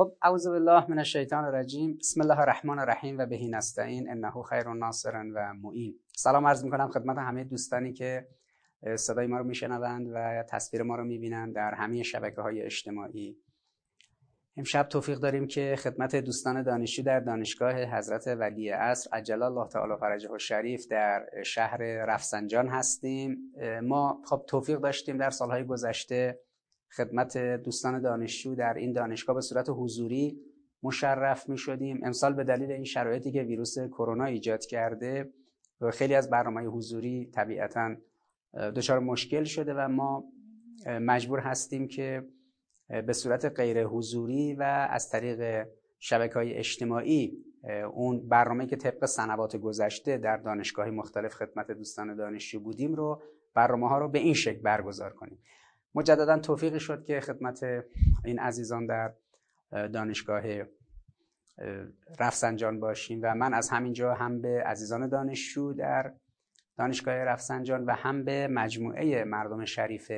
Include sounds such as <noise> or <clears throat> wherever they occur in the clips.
خب اعوذ بالله من الشیطان الرجیم. بسم الله الرحمن الرحیم و بهی نستعین. انه خیر ناصر و معین. سلام عرض می‌کنم خدمت همه دوستانی که صدای ما رو میشنوند و تصویر ما رو می‌بینند در همه شبکه های اجتماعی. امشب توفیق داریم که خدمت دوستان دانشجو در دانشگاه حضرت ولی عصر عجل الله تعالی فرجه و شریف در شهر رفسنجان هستیم. ما خب توفیق داشتیم در سالهای گذشته خدمت دوستان دانشجو در این دانشگاه به صورت حضوری مشرف می شدیم. امسال به دلیل این شرایطی که ویروس کرونا ایجاد کرده و خیلی از برنامه حضوری طبیعتا دچار مشکل شده و ما مجبور هستیم که به صورت غیر حضوری و از طریق شبکه های اجتماعی اون برنامه که طبق سنوات گذشته در دانشگاه مختلف خدمت دوستان دانشجو بودیم رو برنامه ها رو به این شکل برگزار کنیم. مجددا توفیقی شد که خدمت این عزیزان در دانشگاه رفسنجان باشیم و من از همینجا هم به عزیزان دانشجو در دانشگاه رفسنجان و هم به مجموعه مردم شریف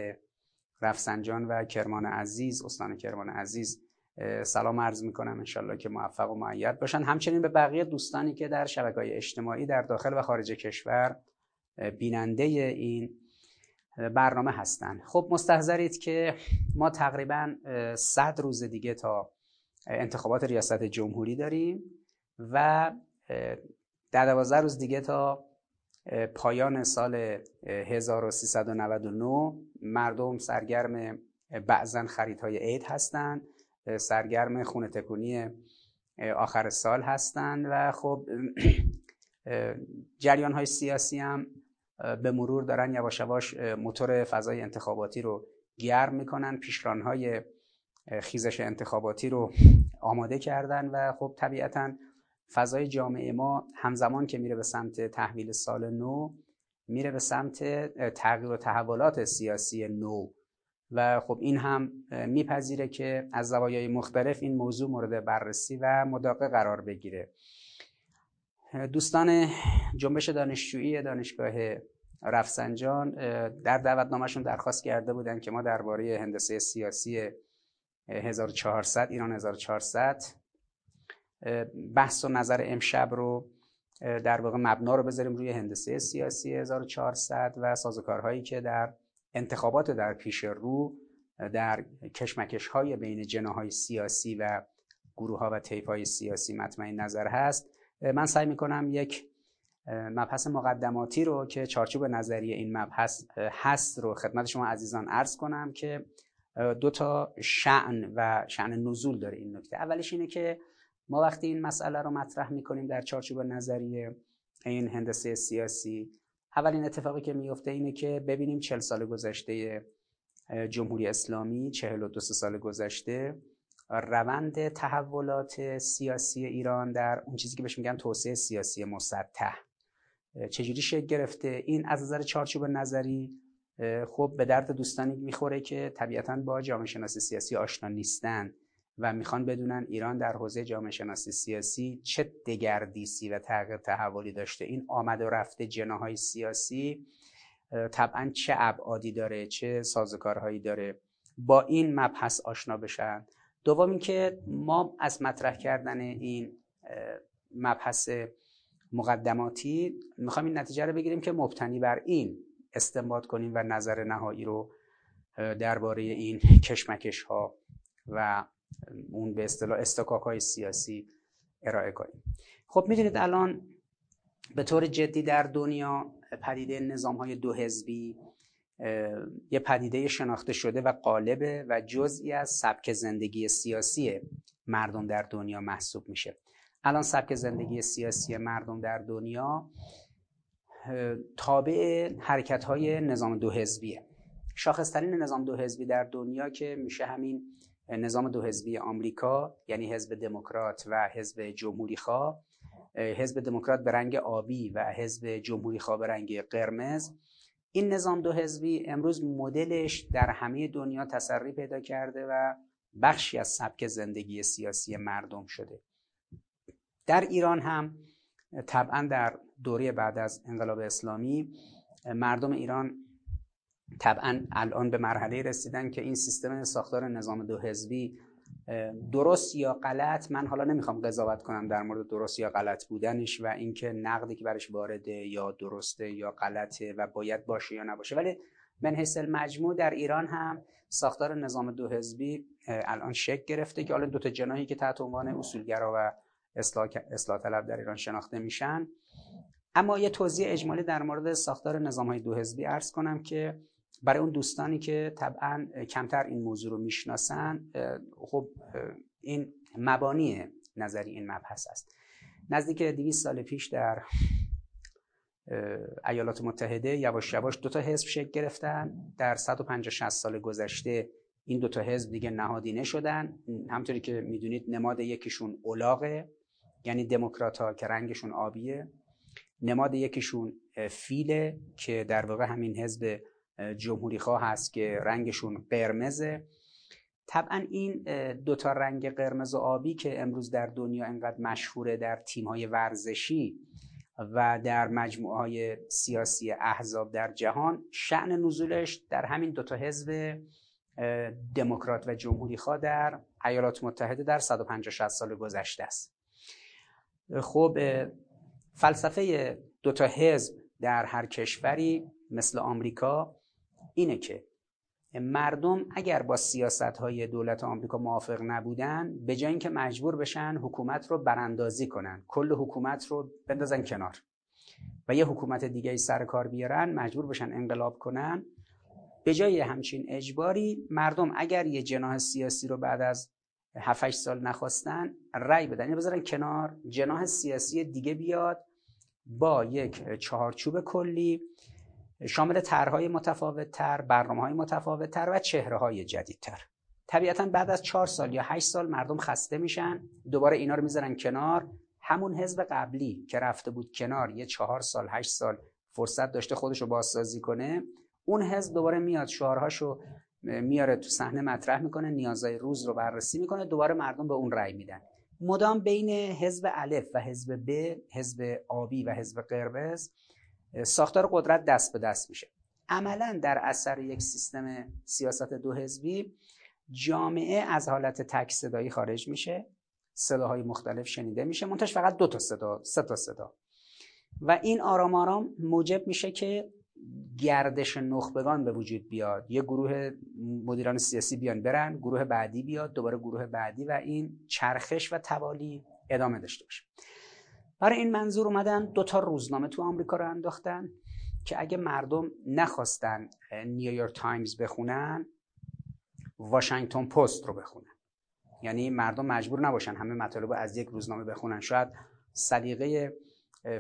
رفسنجان و کرمان عزیز استان کرمان عزیز سلام عرض می‌کنم. انشالله که موفق و معید باشن. همچنین به بقیه دوستانی که در شبکه اجتماعی در داخل و خارج کشور بیننده این برنامه هستند خب مستحضرید که ما تقریبا 100 روز دیگه تا انتخابات ریاست جمهوری داریم و در 12 روز دیگه تا پایان سال 1399 مردم سرگرم بعضا خریدهای عید هستند سرگرم خونه تکونی آخر سال هستند و خب جریان های سیاسی هم به مرور دارن یواش یواش موتور فضای انتخاباتی رو گرم می‌کنن. پیشران های خیزش انتخاباتی رو آماده کردن و خب طبیعتا فضای جامعه ما همزمان که میره به سمت تحویل سال نو میره به سمت تغییر و تحولات سیاسی نو. و خب این هم میپذیره که از زوایای مختلف این موضوع مورد بررسی و مداقه قرار بگیره. دوستان جنبش دانشجویی دانشگاه رفسنجان در دعوتنامهشون درخواست کرده بودن که ما درباره هندسه سیاسی 1400 ایران 1400 بحث و نظر امشب رو در واقع مبنا رو بذاریم روی هندسه سیاسی 1400 و سازوکارهایی که در انتخابات در پیش رو در کشمکش های بین جناهای سیاسی و گروه ها و طیف های سیاسی مطمئن نظر هست. من سعی می‌کنم یک مبحث مقدماتی رو که چارچوب نظری این مبحث هست رو خدمت شما عزیزان عرض کنم که دو تا شعن و شعن نزول داره این نکته. اولش اینه که ما وقتی این مسئله رو مطرح می‌کنیم در چارچوب نظری این هندسه سیاسی اولین اتفاقی که میفته اینه که ببینیم چل سال گذشته جمهوری اسلامی چهل و دو سال گذشته روند تحولات سیاسی ایران در اون چیزی که بهش میگن توسعه سیاسی مسطح. چجوری شکل گرفته؟ این از نظر چارچوب نظری خب به درد دوستانی می‌خوره که طبیعتا با جامعه شناسی سیاسی آشنا نیستن و می‌خوان بدونن ایران در حوزه جامعه شناسی سیاسی چه دگردیسی و تغییر تحولی داشته. این آمد و رفته جناهای سیاسی طبعا چه ابعادی داره چه سازوکارهایی داره. با این مبحث آشنا بشن. دوم اینکه ما از مطرح کردن این مبحث مقدماتی می‌خوایم این نتیجه رو بگیریم که مبتنی بر این استنباط کنیم و نظر نهایی رو درباره این کشمکش ها و اون به اصطلاح استکاک های سیاسی ارائه کنیم. خب می‌دونید الان به طور جدی در دنیا پدیده نظام های دو حزبی یه پدیده شناخته شده و قالبه و جزئی از سبک زندگی سیاسی مردم در دنیا محسوب میشه. الان سبک زندگی سیاسی مردم در دنیا تابع حرکت های نظام دو حزبیه. شاخصترین نظام دو حزبی در دنیا که میشه همین نظام دو حزبی آمریکا یعنی حزب دموکرات و حزب جمهوری خواه. حزب دموکرات به رنگ آبی و حزب جمهوری خواه به رنگ قرمز. این نظام دو حزبی امروز مدلش در همه دنیا تسری پیدا کرده و بخشی از سبک زندگی سیاسی مردم شده. در ایران هم طبعا در دوره بعد از انقلاب اسلامی مردم ایران طبعا الان به مرحله رسیدن که این سیستم ساختار نظام دو حزبی درست یا غلط من حالا نمی‌خوام قضاوت کنم در مورد درست یا غلط بودنش و اینکه نقدی که برش وارده یا درسته یا غلطه و باید باشه یا نباشه. ولی من حیث المجموع در ایران هم ساختار نظام دو حزبی الان شکل گرفته که حالا دو تا جناحی که تحت عنوان اصولگرا و اصلاح, اصلاح طلب در ایران شناخته میشن. اما یه توضیح اجمالی در مورد ساختار نظام های دو حزبی ارز کنم که برای اون دوستانی که طبعا کمتر این موضوع رو می‌شناسن خب این مبانی نظری این مبحث است. نزدیک 200 سال پیش در ایالات متحده یواش یواش دو تا حزب شکل گرفتن. در 150 60 سال گذشته این دو تا حزب دیگه نهادینه شدن همطوری که می‌دونید نماد یکیشون اولاغه یعنی دموکرات ها که رنگشون آبیه. نماد یکیشون فیله که در واقع همین حزب جمهوری خواه هست که رنگشون قرمزه. طبعا این دوتا رنگ قرمز و آبی که امروز در دنیا انقدر مشهوره در تیمهای ورزشی و در مجموعه های سیاسی احزاب در جهان شعن نزولش در همین دوتا حزب دموکرات و جمهوری خواه در ایالات متحده در 150 60 سال گذشته است. خب فلسفه دوتا حزب در هر کشوری مثل آمریکا اینه که مردم اگر با سیاست های دولت آمریکا موافق نبودن به جای اینکه مجبور بشن حکومت رو براندازی کنن. کل حکومت رو بندازن کنار. و یه حکومت دیگه سر کار بیارن مجبور بشن انقلاب کنن. به جای همچین اجباری مردم اگر یه جناح سیاسی رو بعد از 7 سال نخواستن رأی بدن. یا بذارن کنار. جناح سیاسی دیگه بیاد با یک چهارچوب کلی شامل طرحهای متفاوت تر، برنامه های متفاوت تر و چهره های جدیدتر. طبیعتا بعد از چهار سال یا هشت سال مردم خسته میشن دوباره اینا رو می‌ذارن کنار همون حزب قبلی که رفته بود کنار یه چهار سال هشت سال فرصت داشته خودش رو بازسازی کنه اون حزب دوباره میاد شعارهاشو میاره تو صحنه مطرح می‌کنه نیازهای روز رو بررسی می‌کنه دوباره مردم به اون رأی میدن مدام بین حزب الف و حزب ب حزب آبی و حزب قرمز ساختار قدرت دست به دست میشه. عملا در اثر یک سیستم سیاست دو حزبی جامعه از حالت تک صدایی خارج میشه. صداهای مختلف شنیده میشه. منتش فقط دو تا صدا سه تا صدا. و این آرام آرام موجب میشه که گردش نخبگان به وجود بیاد. یه گروه مدیران سیاسی بیان برن گروه بعدی بیاد دوباره گروه بعدی و این چرخش و توالی ادامه داشته باشه. برای این منظور اومدن دو تا روزنامه تو آمریکا رو انداختن که اگه مردم نخواستن نیویورک تایمز بخونن واشنگتن پست رو بخونن. یعنی مردم مجبور نباشن همه مطالب از یک روزنامه بخونن. شاید سلیقه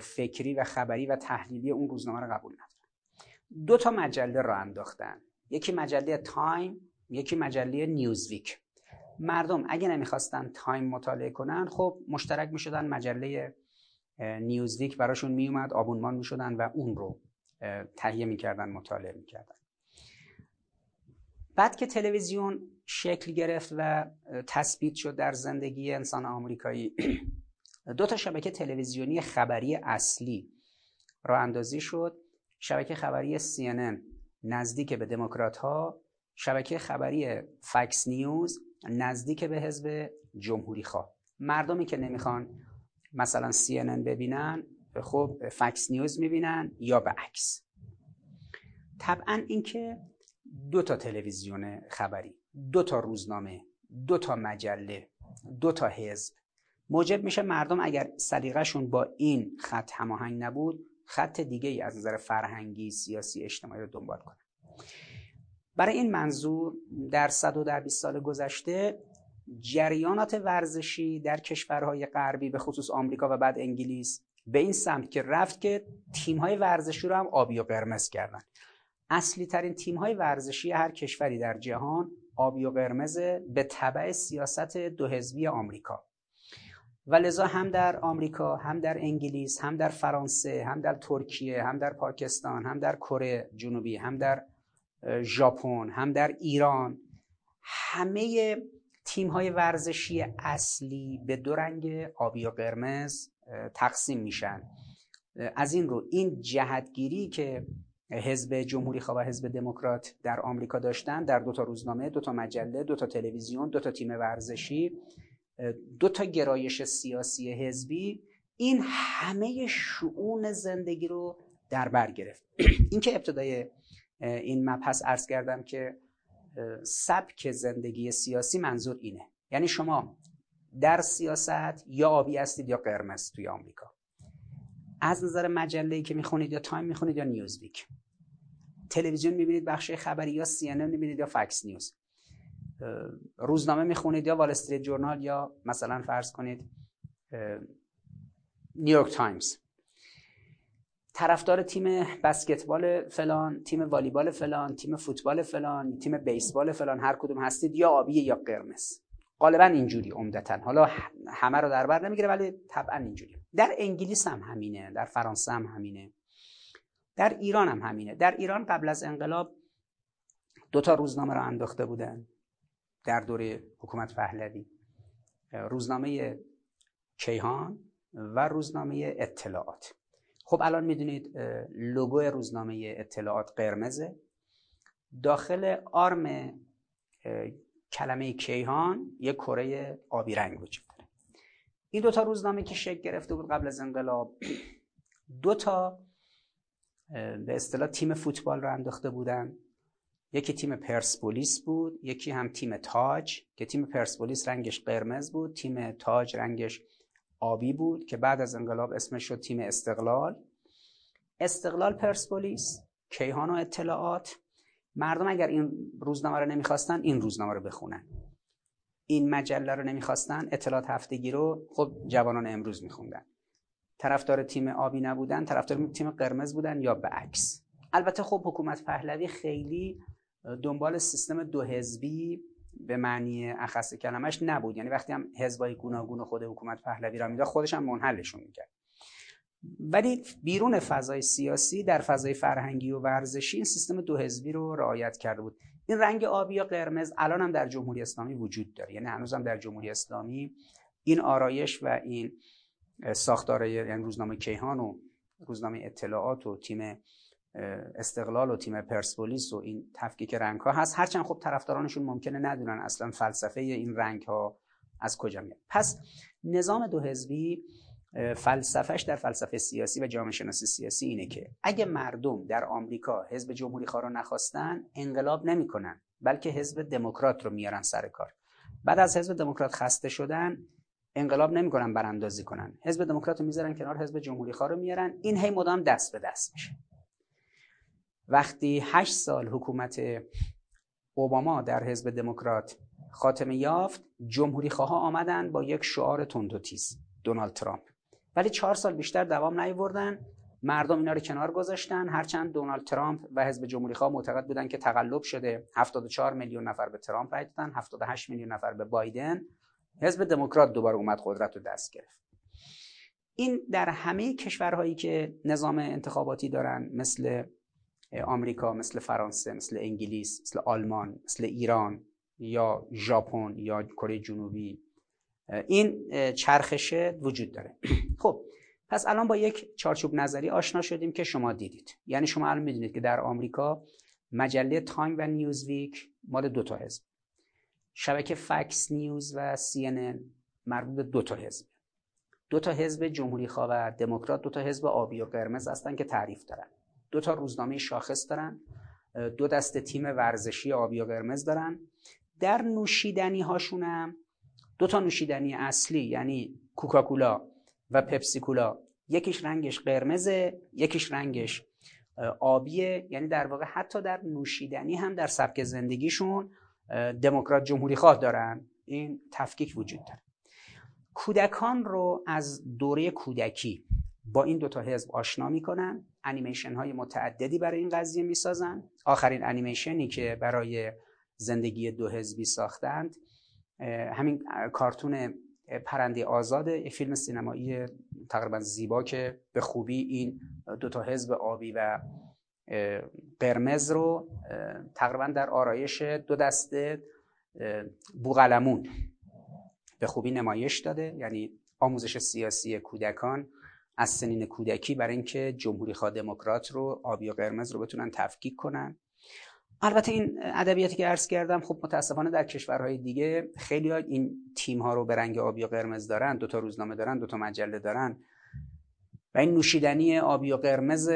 فکری و خبری و تحلیلی اون روزنامه رو قبول ندارن. دو تا مجله رو انداختن. یکی مجله تایم یکی مجله نیوزویک. مردم اگه نمی‌خواستن تایم مطالعه کنن خب مشترک می‌شدن مجله نیوزویک براشون میومد آبونمان می‌شدن و اون رو تهیه می‌کردن مطالعه می‌کردن. بعد که تلویزیون شکل گرفت و تثبیت شد در زندگی انسان آمریکایی <clears throat> دو تا شبکه تلویزیونی خبری اصلی را اندازی شد. شبکه خبری CNN نزدیک به دموکرات ها شبکه خبری فکس نیوز نزدیک به حزب جمهوری خواه مردمی که نمی‌خوان مثلا CNN ببینن خب فکس نیوز می‌بینن یا به عکس. طبعا اینکه دو تا تلویزیون خبری دو تا روزنامه دو تا مجله دو تا حزب موجب میشه مردم اگر سلیقهشون با این خط هماهنگ نبود خط دیگه ای از نظر فرهنگی سیاسی اجتماعی رو دنبال کنن. برای این منظور در صد و در 20 سال گذشته جریانات ورزشی در کشورهای غربی به خصوص آمریکا و بعد انگلیس به این سمت که رفت که تیم‌های ورزشی رو هم آبی و قرمز کردن. اصلی ترین تیم‌های ورزشی هر کشوری در جهان آبی و قرمز به تبع سیاست دو حزبی آمریکا. و لذا هم در آمریکا هم در انگلیس هم در فرانسه هم در ترکیه هم در پاکستان هم در کره جنوبی هم در ژاپن هم در ایران همه تیم های ورزشی اصلی به دو رنگ آبی و قرمز تقسیم میشن. از این رو این جهتگیری که حزب جمهوری خواه و حزب دموکرات در آمریکا داشتن در دو تا روزنامه دو تا مجله دو تا تلویزیون دو تا تیم ورزشی دو تا گرایش سیاسی حزبی این همه شعون زندگی رو در بر گرفت. <clears throat> این که ابتدای این مبحث عرض کردم که سبک زندگی سیاسی منظور اینه. یعنی شما در سیاست یا آبی هستید یا قرمز توی آمریکا. از نظر مجله که می‌خونید یا تایم می‌خونید یا نیوزویک. تلویزیون می‌بینید بخش خبری یا سی ان ان می‌بینید یا فاکس نیوز. روزنامه می‌خونید یا وال استریت جورنال یا مثلا فرض کنید نیویورک تایمز. طرفدار تیم بسکتبال فلان تیم والیبال فلان تیم فوتبال فلان تیم بیسبال فلان هر کدوم هستید یا آبی یا قرمز. غالبا اینجوری عمدتا. حالا همه رو در بر نمی‌گیره ولی طبعا اینجوری. در انگلیس هم همینه در فرانسه هم همینه. در ایران هم همینه. در ایران قبل از انقلاب دو تا روزنامه رو انداخته بودن در دوره حکومت پهلوی. روزنامه کیهان و روزنامه اطلاعات. خب الان می‌دونید لوگو روزنامه اطلاعات قرمزه. داخل آرم کلمه کیهان یک کره آبی رنگ وجود داره. این دوتا روزنامه که شکل گرفته بود قبل از انقلاب دو تا به اصطلاح تیم فوتبال رو انداخته بودن. یکی تیم پرسپولیس بود یکی هم تیم تاج که تیم پرسپولیس رنگش قرمز بود تیم تاج رنگش آبی بود که بعد از انقلاب اسمش شد تیم استقلال. استقلال پرسپولیس کیهان و اطلاعات. مردم اگر این روزنامه رو نمی‌خواستن این روزنامه رو بخونن. این مجله رو نمی‌خواستن اطلاعات هفتگی رو خب جوانان امروز میخوندن. طرفدار تیم آبی نبودن طرفدار تیم قرمز بودن یا به عکس. البته خب حکومت پهلوی خیلی دنبال سیستم دو حزبی به معنی اخص کلمش نبود. یعنی وقتی هم حزبای گوناگون خود حکومت پهلوی را می‌داد خودش هم منحلشون می‌کرد. ولی بیرون فضای سیاسی در فضای فرهنگی و ورزشی این سیستم دو حزبی رو رعایت کرده بود. این رنگ آبی یا قرمز الان هم در جمهوری اسلامی وجود داره. یعنی هنوز هم در جمهوری اسلامی این آرایش و این ساختار یعنی روزنامه کیهان و روزنامه اطلاعات و تیم استقلال و تیم پرسپولیس و این تفکیک رنگ ها هست. هرچند خب طرفدارانشون ممکنه ندونن اصلا فلسفه این رنگ ها از کجا میاد. پس نظام دو حزبی فلسفهش در فلسفه سیاسی و جامعه شناسی سیاسی اینه که اگه مردم در آمریکا حزب جمهوری خواه رو نخواستن انقلاب نمی‌کنن بلکه حزب دموکرات رو میارن سر کار. بعد از حزب دموکرات خسته شدن انقلاب نمی‌کنن براندازی کنن. حزب دموکرات رو می‌ذارن کنار حزب جمهوری خواه رو میارن. این هی مدام دست به دست میشه. وقتی هشت سال حکومت اوباما در حزب دموکرات خاتمه یافت جمهوری خواه آمدن با یک شعار تند و تیز دونالد ترامپ. ولی چهار سال بیشتر دوام نیاوردن مردم اینا رو کنار گذاشتن. هرچند دونالد ترامپ و حزب جمهوری خواه معتقد بودن که تقلب شده 74 میلیون نفر به ترامپ رای دادن 78 میلیون نفر به بایدن حزب دموکرات دوباره اومد قدرت رو دست گرفت. این در همه کشورهایی که نظام انتخاباتی دارن مثل آمریکا مثل فرانسه مثل انگلیس مثل آلمان مثل ایران یا ژاپن یا کره جنوبی. این چرخشه وجود داره. <clears throat> خب پس الان با یک چارچوب نظری آشنا شدیم که شما دیدید. یعنی شما الان می‌دونید که در آمریکا مجله تایم و نیوزویک مال دو تا حزب. شبکه فاکس نیوز و سی مربوط به دو تا حزب. دو تا حزب جمهوری خواه و دموکرات دو تا حزب آبی و قرمز هستن که تعریف دارن. دو تا روزنامه شاخص دارن دو دست تیم ورزشی آبی و قرمز دارن. در نوشیدنی هم دو تا نوشیدنی اصلی یعنی کوکاکولا و پپسیکولا. یکیش رنگش قرمزه یکیش رنگش آبیه. یعنی در واقع حتی در نوشیدنی هم در سبک زندگیشون دموکرات جمهوری خواه دارن. این تفکیک وجود داره. کودکان رو از دوره کودکی با این دوتا حزب آشنا می‌کنن. انیمیشن های متعددی برای این قضیه می‌سازن. آخرین انیمیشنی که برای زندگی دو حزبی ساختند همین کارتون پرنده آزاد فیلم سینمایی تقریبا زیبا که به خوبی این دو تا حزب آبی و قرمز رو تقریبا در آرایش دو دسته بوغلمون به خوبی نمایش داده. یعنی آموزش سیاسی کودکان از سنین کودکی برای اینکه جمهوری خواه دموکرات رو آبی و قرمز رو بتونن تفکیک کنن. البته این ادبیاتی که عرض کردم خب متاسفانه در کشورهای دیگه خیلی ها این تیم ها رو به رنگ آبی و قرمز دارن دو تا روزنامه دارن دو تا مجله دارن و این نوشیدنی آبی و قرمز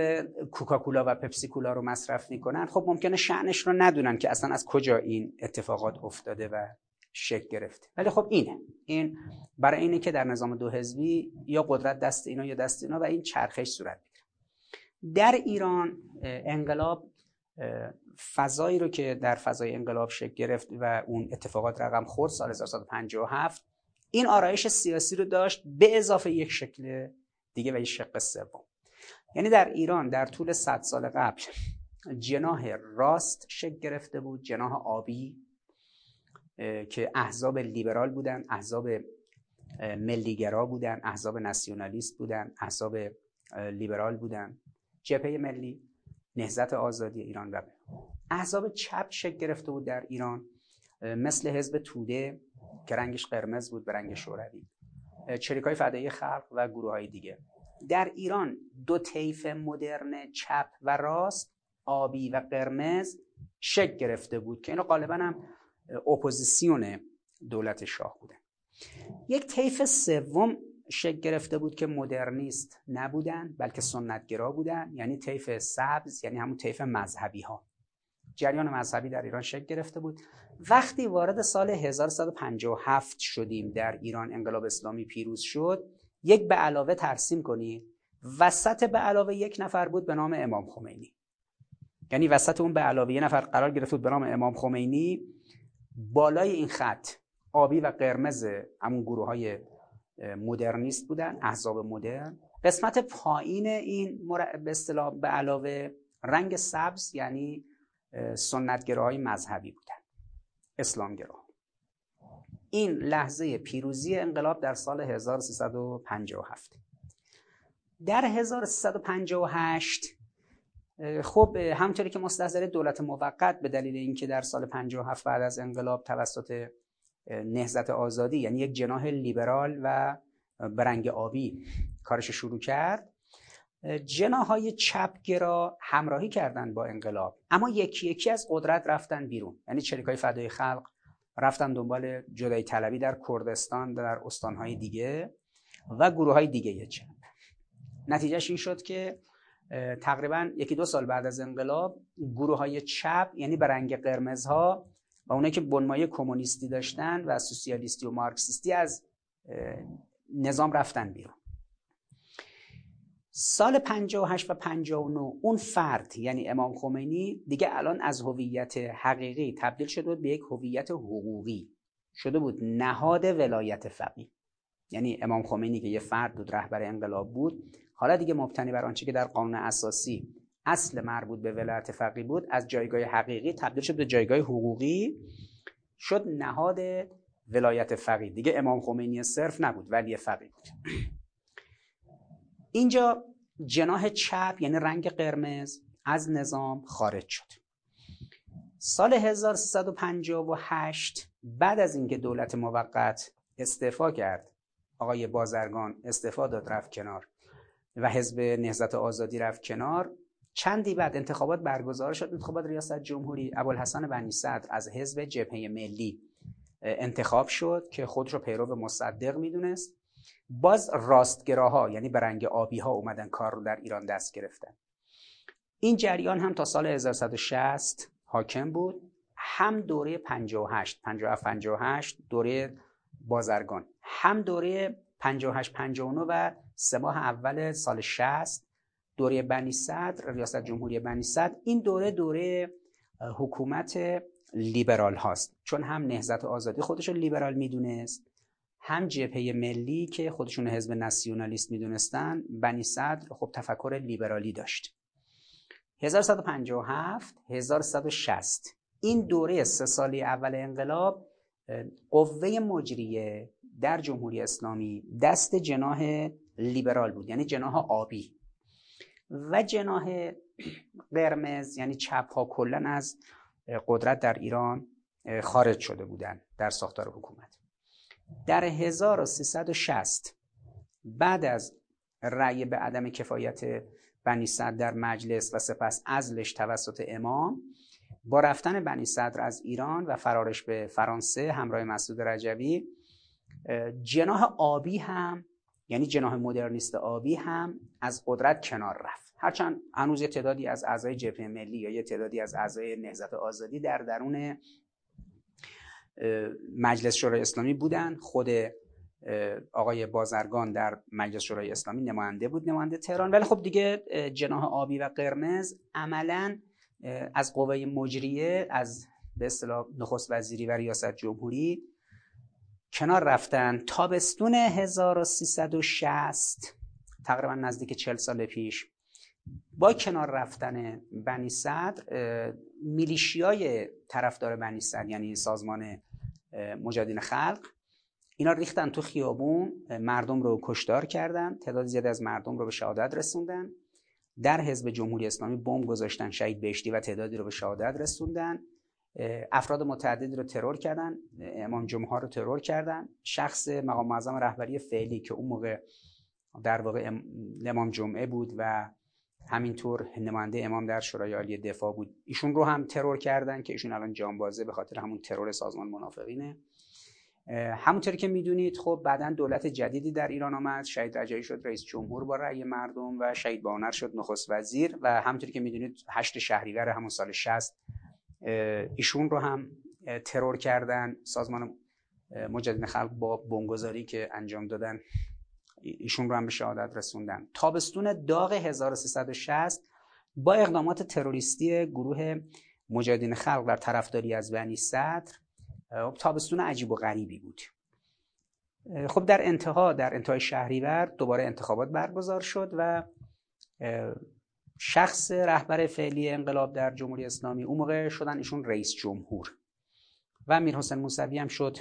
کوکاکولا و پپسی کولا رو مصرف می‌کنن. خب ممکنه شعنش رو ندونن که اصلا از کجا این اتفاقات افتاده و شکل گرفته. ولی خب اینه. این برای اینه که در نظام دو حزبی یا قدرت دست اینا یا دست اینا و این چرخش صورت می‌گیره. در ایران انقلاب فضایی رو که در فضای انقلاب شکل گرفت و اون اتفاقات رقم خورد سال 1957 این آرایش سیاسی رو داشت به اضافه یک شکل دیگه و یک شق سوم. یعنی در ایران در طول 100 سال قبل جناح راست شکل گرفته بود جناح آبی که احزاب لیبرال بودن احزاب ملیگرا بودن احزاب ناسیونالیست بودن احزاب لیبرال بودن. جبهه ملی نهضت آزادی ایران و احزاب چپ شکل گرفته بود در ایران. مثل حزب توده که رنگش قرمز بود به رنگ شوروی. چریکای فدایی خلق و گروه های دیگه. در ایران دو طیف مدرن چپ و راست آبی و قرمز شکل گرفته بود که اینو غالبا هم اپوزیسیون دولت شاه بودن یک طیف سوم شکل گرفته بود که مدرنیست نبودن بلکه سنتگرا بودن یعنی طیف سبز یعنی همون طیف مذهبی ها جریان مذهبی در ایران شکل گرفته بود. وقتی وارد سال 1157 شدیم در ایران انقلاب اسلامی پیروز شد یک به علاوه ترسیم کنید وسط به علاوه یک نفر بود به نام امام خمینی. یعنی وسط اون به علاوه یک نفر قرار گرفت بود به نام امام خمینی. بالای این خط آبی و قرمز همون گروه های مدرنیست بودن احزاب مدرن. قسمت پایین این به اصطلاح به علاوه رنگ سبز یعنی سنتگراهای مذهبی بودن اسلامگرا. این لحظه پیروزی انقلاب در سال 1357 در 1358 خب همونطوری که مستحضر دولت موقت به دلیل اینکه در سال 57 بعد از انقلاب توسط نهزت آزادی یعنی یک جناح لیبرال و برنگ آبی کارش شروع کرد جناهای چپگرا همراهی کردند با انقلاب. اما یکی یکی از قدرت رفتن بیرون. یعنی چریکای فدای خلق رفتن دنبال جدایی طلبی در کردستان در استانهای دیگه و گروه های دیگه چپ نتیجهش این شد که تقریبا یکی دو سال بعد از انقلاب گروه های چپ یعنی برنگ قرمزها و اونایی که بنمایه کمونیستی داشتن و سوسیالیستی و مارکسیستی از نظام رفتن بیرون. سال 58 و 59 اون فرد یعنی امام خمینی دیگه الان از هویت حقیقی تبدیل شده بود به یک هویت حقوقی. شده بود نهاد ولایت فقیه. یعنی امام خمینی که یه فرد بود رهبر انقلاب بود حالا دیگه مبتنی بر آنچه که در قانون اساسی اصل مربوط به ولایت فقیه بود از جایگاه حقیقی تبدیل شد به جایگاه حقوقی شد نهاد ولایت فقیه. دیگه امام خمینی صرف نبود ولی فقیه بود. اینجا جناح چپ یعنی رنگ قرمز از نظام خارج شد. سال 1358 بعد از اینکه دولت موقت استعفا کرد آقای بازرگان استعفا داد رفت کنار. و حزب نهضت آزادی رفت کنار. چندی بعد انتخابات برگزار شد. انتخابات ریاست جمهوری ابوالحسن بنی صدر از حزب جبهه ملی انتخاب شد که خود رو پیرو مصدق می‌دونست. باز راستگراها یعنی برنگ آبی ها اومدن کار رو در ایران دست گرفتن. این جریان هم تا سال 1160 حاکم بود. هم دوره 58 57 58 دوره بازرگان. هم دوره 58 59 و سه ماه اول سال 60 دوره بنی صدر ریاست جمهوری بنی صدر. این دوره دوره حکومت لیبرال هاست. چون هم نهضت آزادی خودش رو لیبرال می‌دونست هم جبهه ملی که خودشون حزب ناسیونالیست می‌دونستن بنی صدر خب تفکر لیبرالی داشت. 1157 1160 این دوره سه سالی اول انقلاب قوه مجریه در جمهوری اسلامی دست جناح لیبرال بود یعنی جناح آبی. و جناح قرمز یعنی چپ ها کلا از قدرت در ایران خارج شده بودند در ساختار حکومت. در 1360 بعد از رأی به عدم کفایت بنی صدر در مجلس و سپس ازلش توسط امام با رفتن بنی صدر از ایران و فرارش به فرانسه همراه مسعود رجوی جناح آبی هم یعنی جناح مدرنیست آبی هم از قدرت کنار رفت. هرچند هنوز یه تعدادی از اعضای جبهه ملی یا یه تعدادی از اعضای نهضت آزادی در درون مجلس شورای اسلامی بودن. خود آقای بازرگان در مجلس شورای اسلامی نماینده بود نماینده تهران. ولی خب دیگه جناح آبی و قرمز عملا از قوه مجریه از به اصطلاح نخست وزیری و ریاست جمهوری کنار رفتن. تابستون 1360 تقریبا نزدیک 40 سال پیش. با کنار رفتن بنی صدر میلیشیای طرفدار بنی صدر یعنی سازمان مجاهدین خلق اینا ریختن تو خیابون. مردم رو کشدار کردن. تعداد زیادی از مردم رو به شهادت رسوندن. در حزب جمهوری اسلامی بمب گذاشتن شهید بهشتی و تعدادی رو به شهادت رسوندن. افراد متعددی رو ترور کردن امام جمعه رو ترور کردن. شخص مقام معظم رهبری فعلی که اون موقع در واقع امام جمعه بود و همینطور نماینده امام در شورای عالی دفاع بود. ایشون رو هم ترور کردن که ایشون الان جانبازه به خاطر همون ترور سازمان منافقینه. همونطوری که می‌دونید خب بعدا دولت جدیدی در ایران آمد. شهید رجایی شد رئیس جمهور با رأی مردم و شهید بانر شد نخست وزیر و همونطوری که می‌دونید هشت شهریور همون سال 60 ایشون رو هم ترور کردن. سازمان مجدد خلق با بنگذاری که انجام دادن ایشون رو هم به شهادت رسوندن. تابستون داغ 1360 با اقدامات تروریستی گروه مجاهدین خلق در طرفداری از بنی صدر تابستون عجیب و غریبی بود. خب در انتها در انتهای شهریور دوباره انتخابات برگزار شد و شخص رهبر فعلی انقلاب در جمهوری اسلامی. اون موقع شدن ایشون رئیس جمهور. و میر حسین موسوی هم شد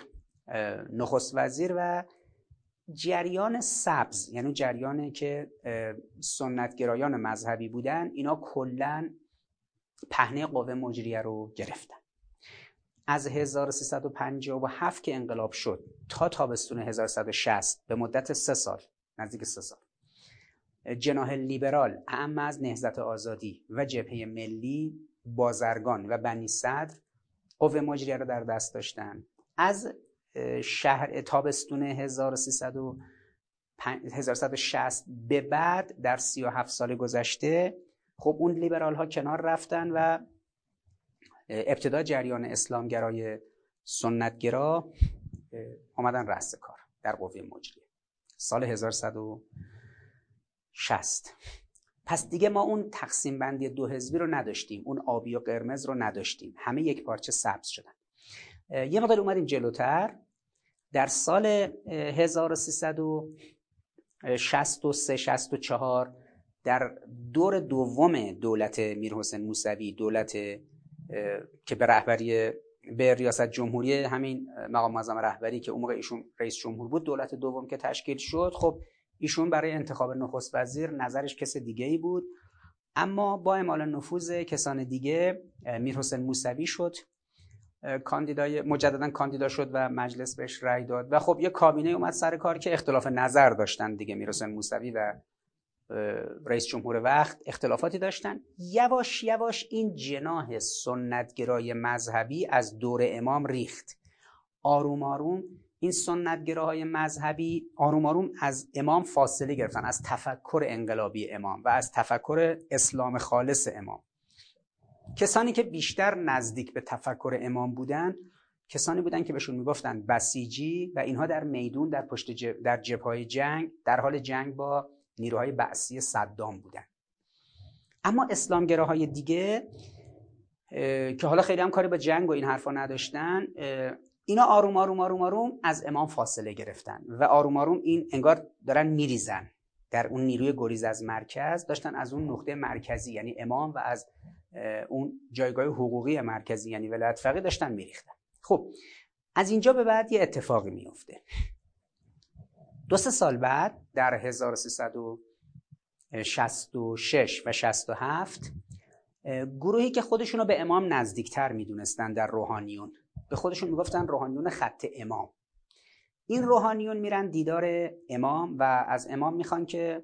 نخست وزیر و جریان سبز یعنی جریانی که سنتگرایان مذهبی بودن اینا کلا پهنه قوه مجریه رو گرفتن. از 1357 که انقلاب شد تا تابستون 1160 به مدت سه سال نزدیک سه سال. جناح لیبرال اعم از نهضت آزادی و جبهه ملی بازرگان و بنی صدر قوه مجریه رو در دست داشتن. از شهر تابستون 1360 به بعد در 37 سال گذشته خب اون لیبرال ها کنار رفتن و ابتدا جریان اسلامگرای سنتگرا آمدن رأس کار در قوه مجریه. سال 1160 پس دیگه ما اون تقسیم بندی دو حزبی رو نداشتیم اون آبی و قرمز رو نداشتیم. همه یک پارچه سبز شدن. یه مقدار اومدیم جلوتر. در سال 1363 64 در دور دوم دولت میرحسین موسوی دولت که به رهبری به ریاست جمهوری همین مقام معظم رهبری که اون موقع ایشون رئیس جمهور بود دولت دوم که تشکیل شد. خب ایشون برای انتخاب نخست وزیر نظرش کس دیگه ای بود. اما با اعمال نفوذ کسان دیگه میرحسین موسوی شد کاندیدای مجددا کاندیدا شد و مجلس بهش رأی داد. و خب یه کابینه اومد سر کار که اختلاف نظر داشتن دیگه میرحسین موسوی و رئیس جمهور وقت اختلافاتی داشتن. یواش یواش این جناح سنتگرای مذهبی از دور امام ریخت. آروم آروم این سنتگراهای مذهبی آروم آروم از امام فاصله گرفتن از تفکر انقلابی امام و از تفکر اسلام خالص امام. کسانی که بیشتر نزدیک به تفکر امام بودن کسانی بودن که بهشون می‌گفتن بسیجی و اینها در میدون در پشت جب، در جبهه جنگ در حال جنگ با نیروهای بعثی صدام بودن. اما اسلامگراهای دیگه که حالا خیلی هم کاری با جنگ و این حرفا نداشتن اینا آروم آروم آروم آروم از امام فاصله گرفتن و آروم آروم این انگار دارن میریزن. در اون نیروی گریز از مرکز داشتن از اون نقطه مرکزی یعنی امام و از اون جایگاه حقوقی مرکزی یعنی ولایت فقیه داشتن میریختن. خب از اینجا به بعد یه اتفاقی میفته دو سه سال بعد در 1366 و 67 گروهی که خودشون رو به امام نزدیکتر می‌دونستن در روحانیون به خودشون می‌گفتن روحانیون خط امام. این روحانیون میرن دیدار امام و از امام می‌خوان که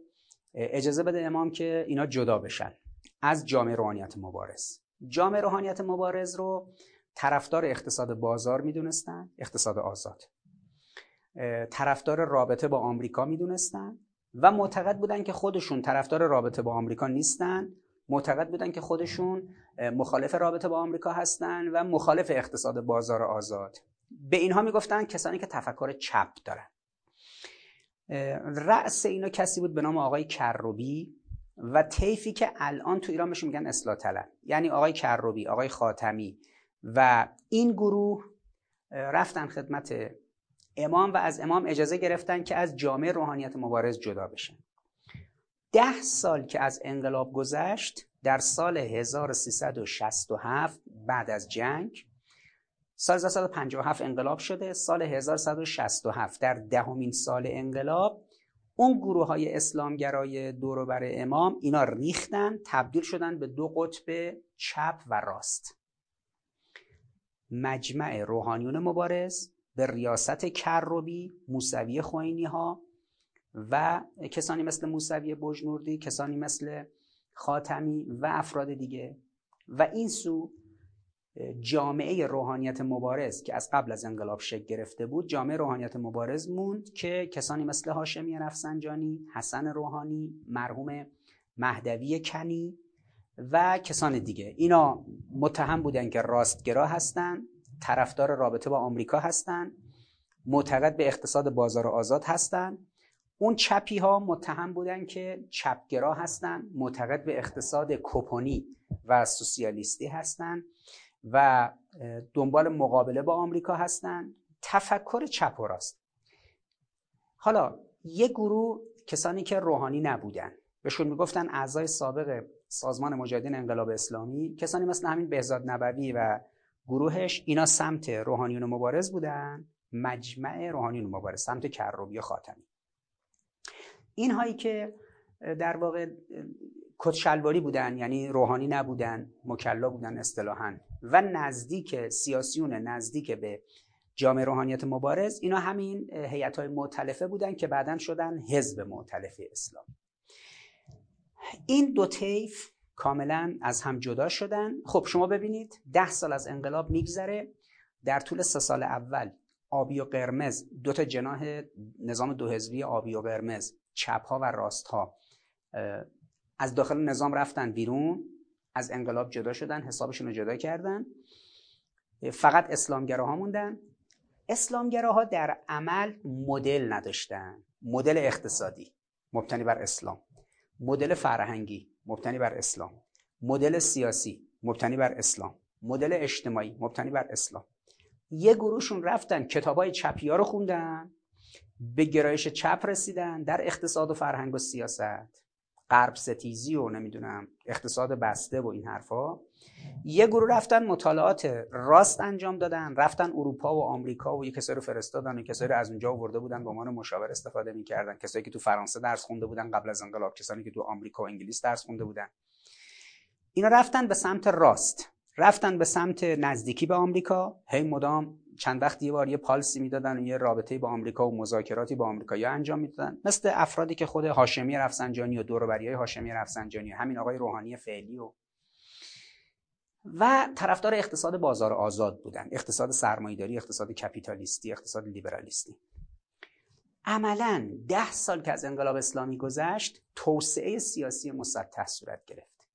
اجازه بده امام که اینا جدا بشن از جامعه روحانیت مبارز. جامعه روحانیت مبارز رو طرفدار اقتصاد بازار می‌دونستن اقتصاد آزاد. طرفدار رابطه با آمریکا می‌دونستن و معتقد بودن که خودشون طرفدار رابطه با آمریکا نیستن. معتقد بودن که خودشون مخالف رابطه با آمریکا هستن و مخالف اقتصاد بازار آزاد. به اینها می‌گفتن کسانی که تفکر چپ دارن. رأس اینا کسی بود به نام آقای کروبی و طیفی که الان تو ایران بهش میگن اصلاح طلب یعنی آقای کروبی آقای خاتمی. و این گروه رفتن خدمت امام و از امام اجازه گرفتن که از جامعه روحانیت مبارز جدا بشن. ده سال که از انقلاب گذشت در سال 1367 بعد از جنگ سال 1957 انقلاب شده سال 1167 در دهمین سال انقلاب اون گروه های اسلامگرای دوروبر امام اینا ریختن تبدیل شدن به دو قطب چپ و راست. مجمع روحانیون مبارز به ریاست کروبی موسوی خوینی ها و کسانی مثل موسوی بجنوردی کسانی مثل خاتمی و افراد دیگه. و این سو جامعه روحانیت مبارز که از قبل از انقلاب شکل گرفته بود جامعه روحانیت مبارز موند که کسانی مثل هاشمی رفسنجانی حسن روحانی مرحوم مهدوی کنی و کسان دیگه. اینا متهم بودن که راستگرا هستند طرفدار رابطه با آمریکا هستند معتقد به اقتصاد بازار آزاد هستند اون چپی ها متهم بودن که چپگرا هستند معتقد به اقتصاد کوپونی و سوسیالیستی هستند و دنبال مقابله با آمریکا هستند تفکر چپ و راست. حالا یه گروه کسانی که روحانی نبودن بهشون می‌گفتن اعضای سابق سازمان مجاهدین انقلاب اسلامی کسانی مثل همین بهزاد نبوی و گروهش اینا سمت روحانیون مبارز بودن. مجمع روحانیون مبارز سمت کروبی خاتمی. اینهایی که در واقع کتشلواری بودن یعنی روحانی نبودن مکلا بودن اصطلاحا و نزدیک سیاسیون نزدیک به جامعه روحانیت مبارز اینا همین هیئت های معتلفه بودن که بعدا شدن حزب معتلف اسلام. این دو طیف کاملا از هم جدا شدن. خب شما ببینید ده سال از انقلاب میگذره. در طول سه سال اول آبی و قرمز دو تا جناح نظام دو حزبی آبی و قرمز چپ ها و راست ها از داخل نظام رفتن بیرون از انقلاب جدا شدن حسابشون رو جدا کردن. فقط اسلامگراها موندن. اسلامگراها در عمل مدل نداشتن. مدل اقتصادی مبتنی بر اسلام. مدل فرهنگی مبتنی بر اسلام. مدل سیاسی مبتنی بر اسلام. مدل اجتماعی مبتنی بر اسلام. یه گروهشون رفتن کتابای چپی ها رو خوندن. به گرایش چپ رسیدن در اقتصاد و فرهنگ و سیاست. غرب ستیزی و نمی‌دونم اقتصاد بسته و این حرفا. یه گروه رفتن مطالعات راست انجام دادن رفتن اروپا و آمریکا و یه کسایی رو فرستادن و کسایی رو از اونجا آورده بودن به عنوان مشاور استفاده می‌کردن. کسایی که تو فرانسه درس خونده بودن قبل از انقلاب کسانی که تو آمریکا و انگلیس درس خونده بودن. اینا رفتن به سمت راست. رفتن به سمت نزدیکی به آمریکا. هی مدام چند وقت یه بار یه پالسی می‌دادن و یه رابطه با آمریکا و مذاکراتی با آمریکا انجام می‌دادن. مثل افرادی که خود هاشمی رفسنجانی و دور های هاشمی رفسنجانی همین آقای روحانی فعلی و و طرفدار اقتصاد بازار آزاد بودن. اقتصاد سرمایه‌داری اقتصاد کپیتالیستی اقتصاد لیبرالیستی. عملا ده سال که از انقلاب اسلامی گذشت توسعه سیاسی مسطح صورت گرفت.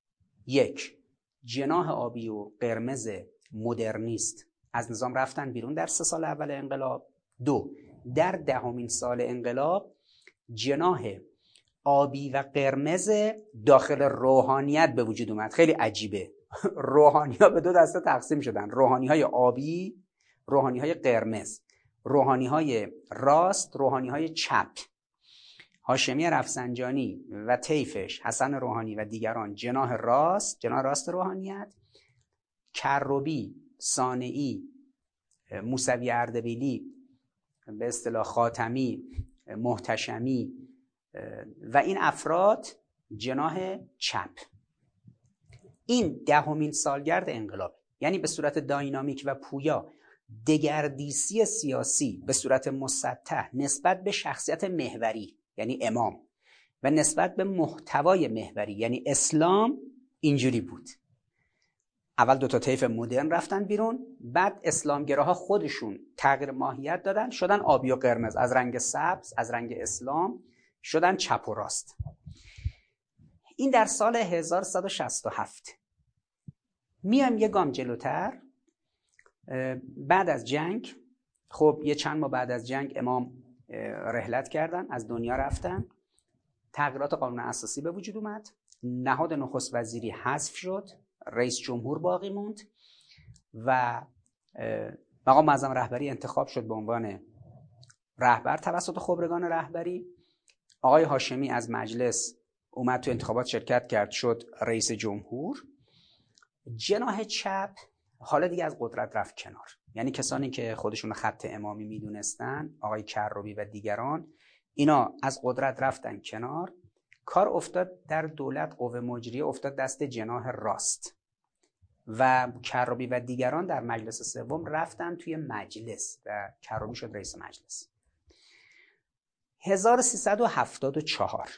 یک جناح آبی و قرمز مدرنیست. از نظام رفتن بیرون در سه سال اول انقلاب. دو در دهمین سال انقلاب جناح آبی و قرمز داخل روحانیت به وجود اومد. خیلی عجیبه. <laughs> روحانی ها به دو دسته تقسیم شدن. روحانی های آبی روحانی های قرمز. روحانی های راست روحانی های چپ. هاشمی رفسنجانی و طیفش حسن روحانی و دیگران جناح راست جناح راست روحانیت. کروبی سانعی موسوی اردبیلی به اصطلاح خاتمی محتشمی و این افراد جناح چپ. این دهمین سالگرد انقلاب یعنی به صورت داینامیک و پویا دگردیسی سیاسی به صورت مسطح نسبت به شخصیت محوری یعنی امام و نسبت به محتوای محوری یعنی اسلام اینجوری بود. اول دو تا طیف مدرن رفتن بیرون بعد اسلامگراها خودشون تغییر ماهیت دادن شدن آبی و قرمز. از رنگ سبز از رنگ اسلام شدن چپ و راست. این در سال 1167 میایم یه گام جلوتر. بعد از جنگ خب یه چند ماه بعد از جنگ امام رحلت کردن از دنیا رفتن. تغییرات قانون اساسی به وجود اومد. نهاد نخست وزیری حذف شد. رئیس جمهور باقی موند و مقام معظم رهبری انتخاب شد به عنوان رهبر توسط خبرگان رهبری. آقای هاشمی از مجلس اومد تو انتخابات شرکت کرد شد رئیس جمهور. جناح چپ حالا دیگه از قدرت رفت کنار. یعنی کسانی که خودشون خط امامی می‌دونستن آقای کروبی و دیگران اینا از قدرت رفتن کنار. کار افتاد در دولت قوه مجریه افتاد دست جناح راست. و کروبی و دیگران در مجلس سوم رفتن توی مجلس و کروبی شد رئیس مجلس. 1374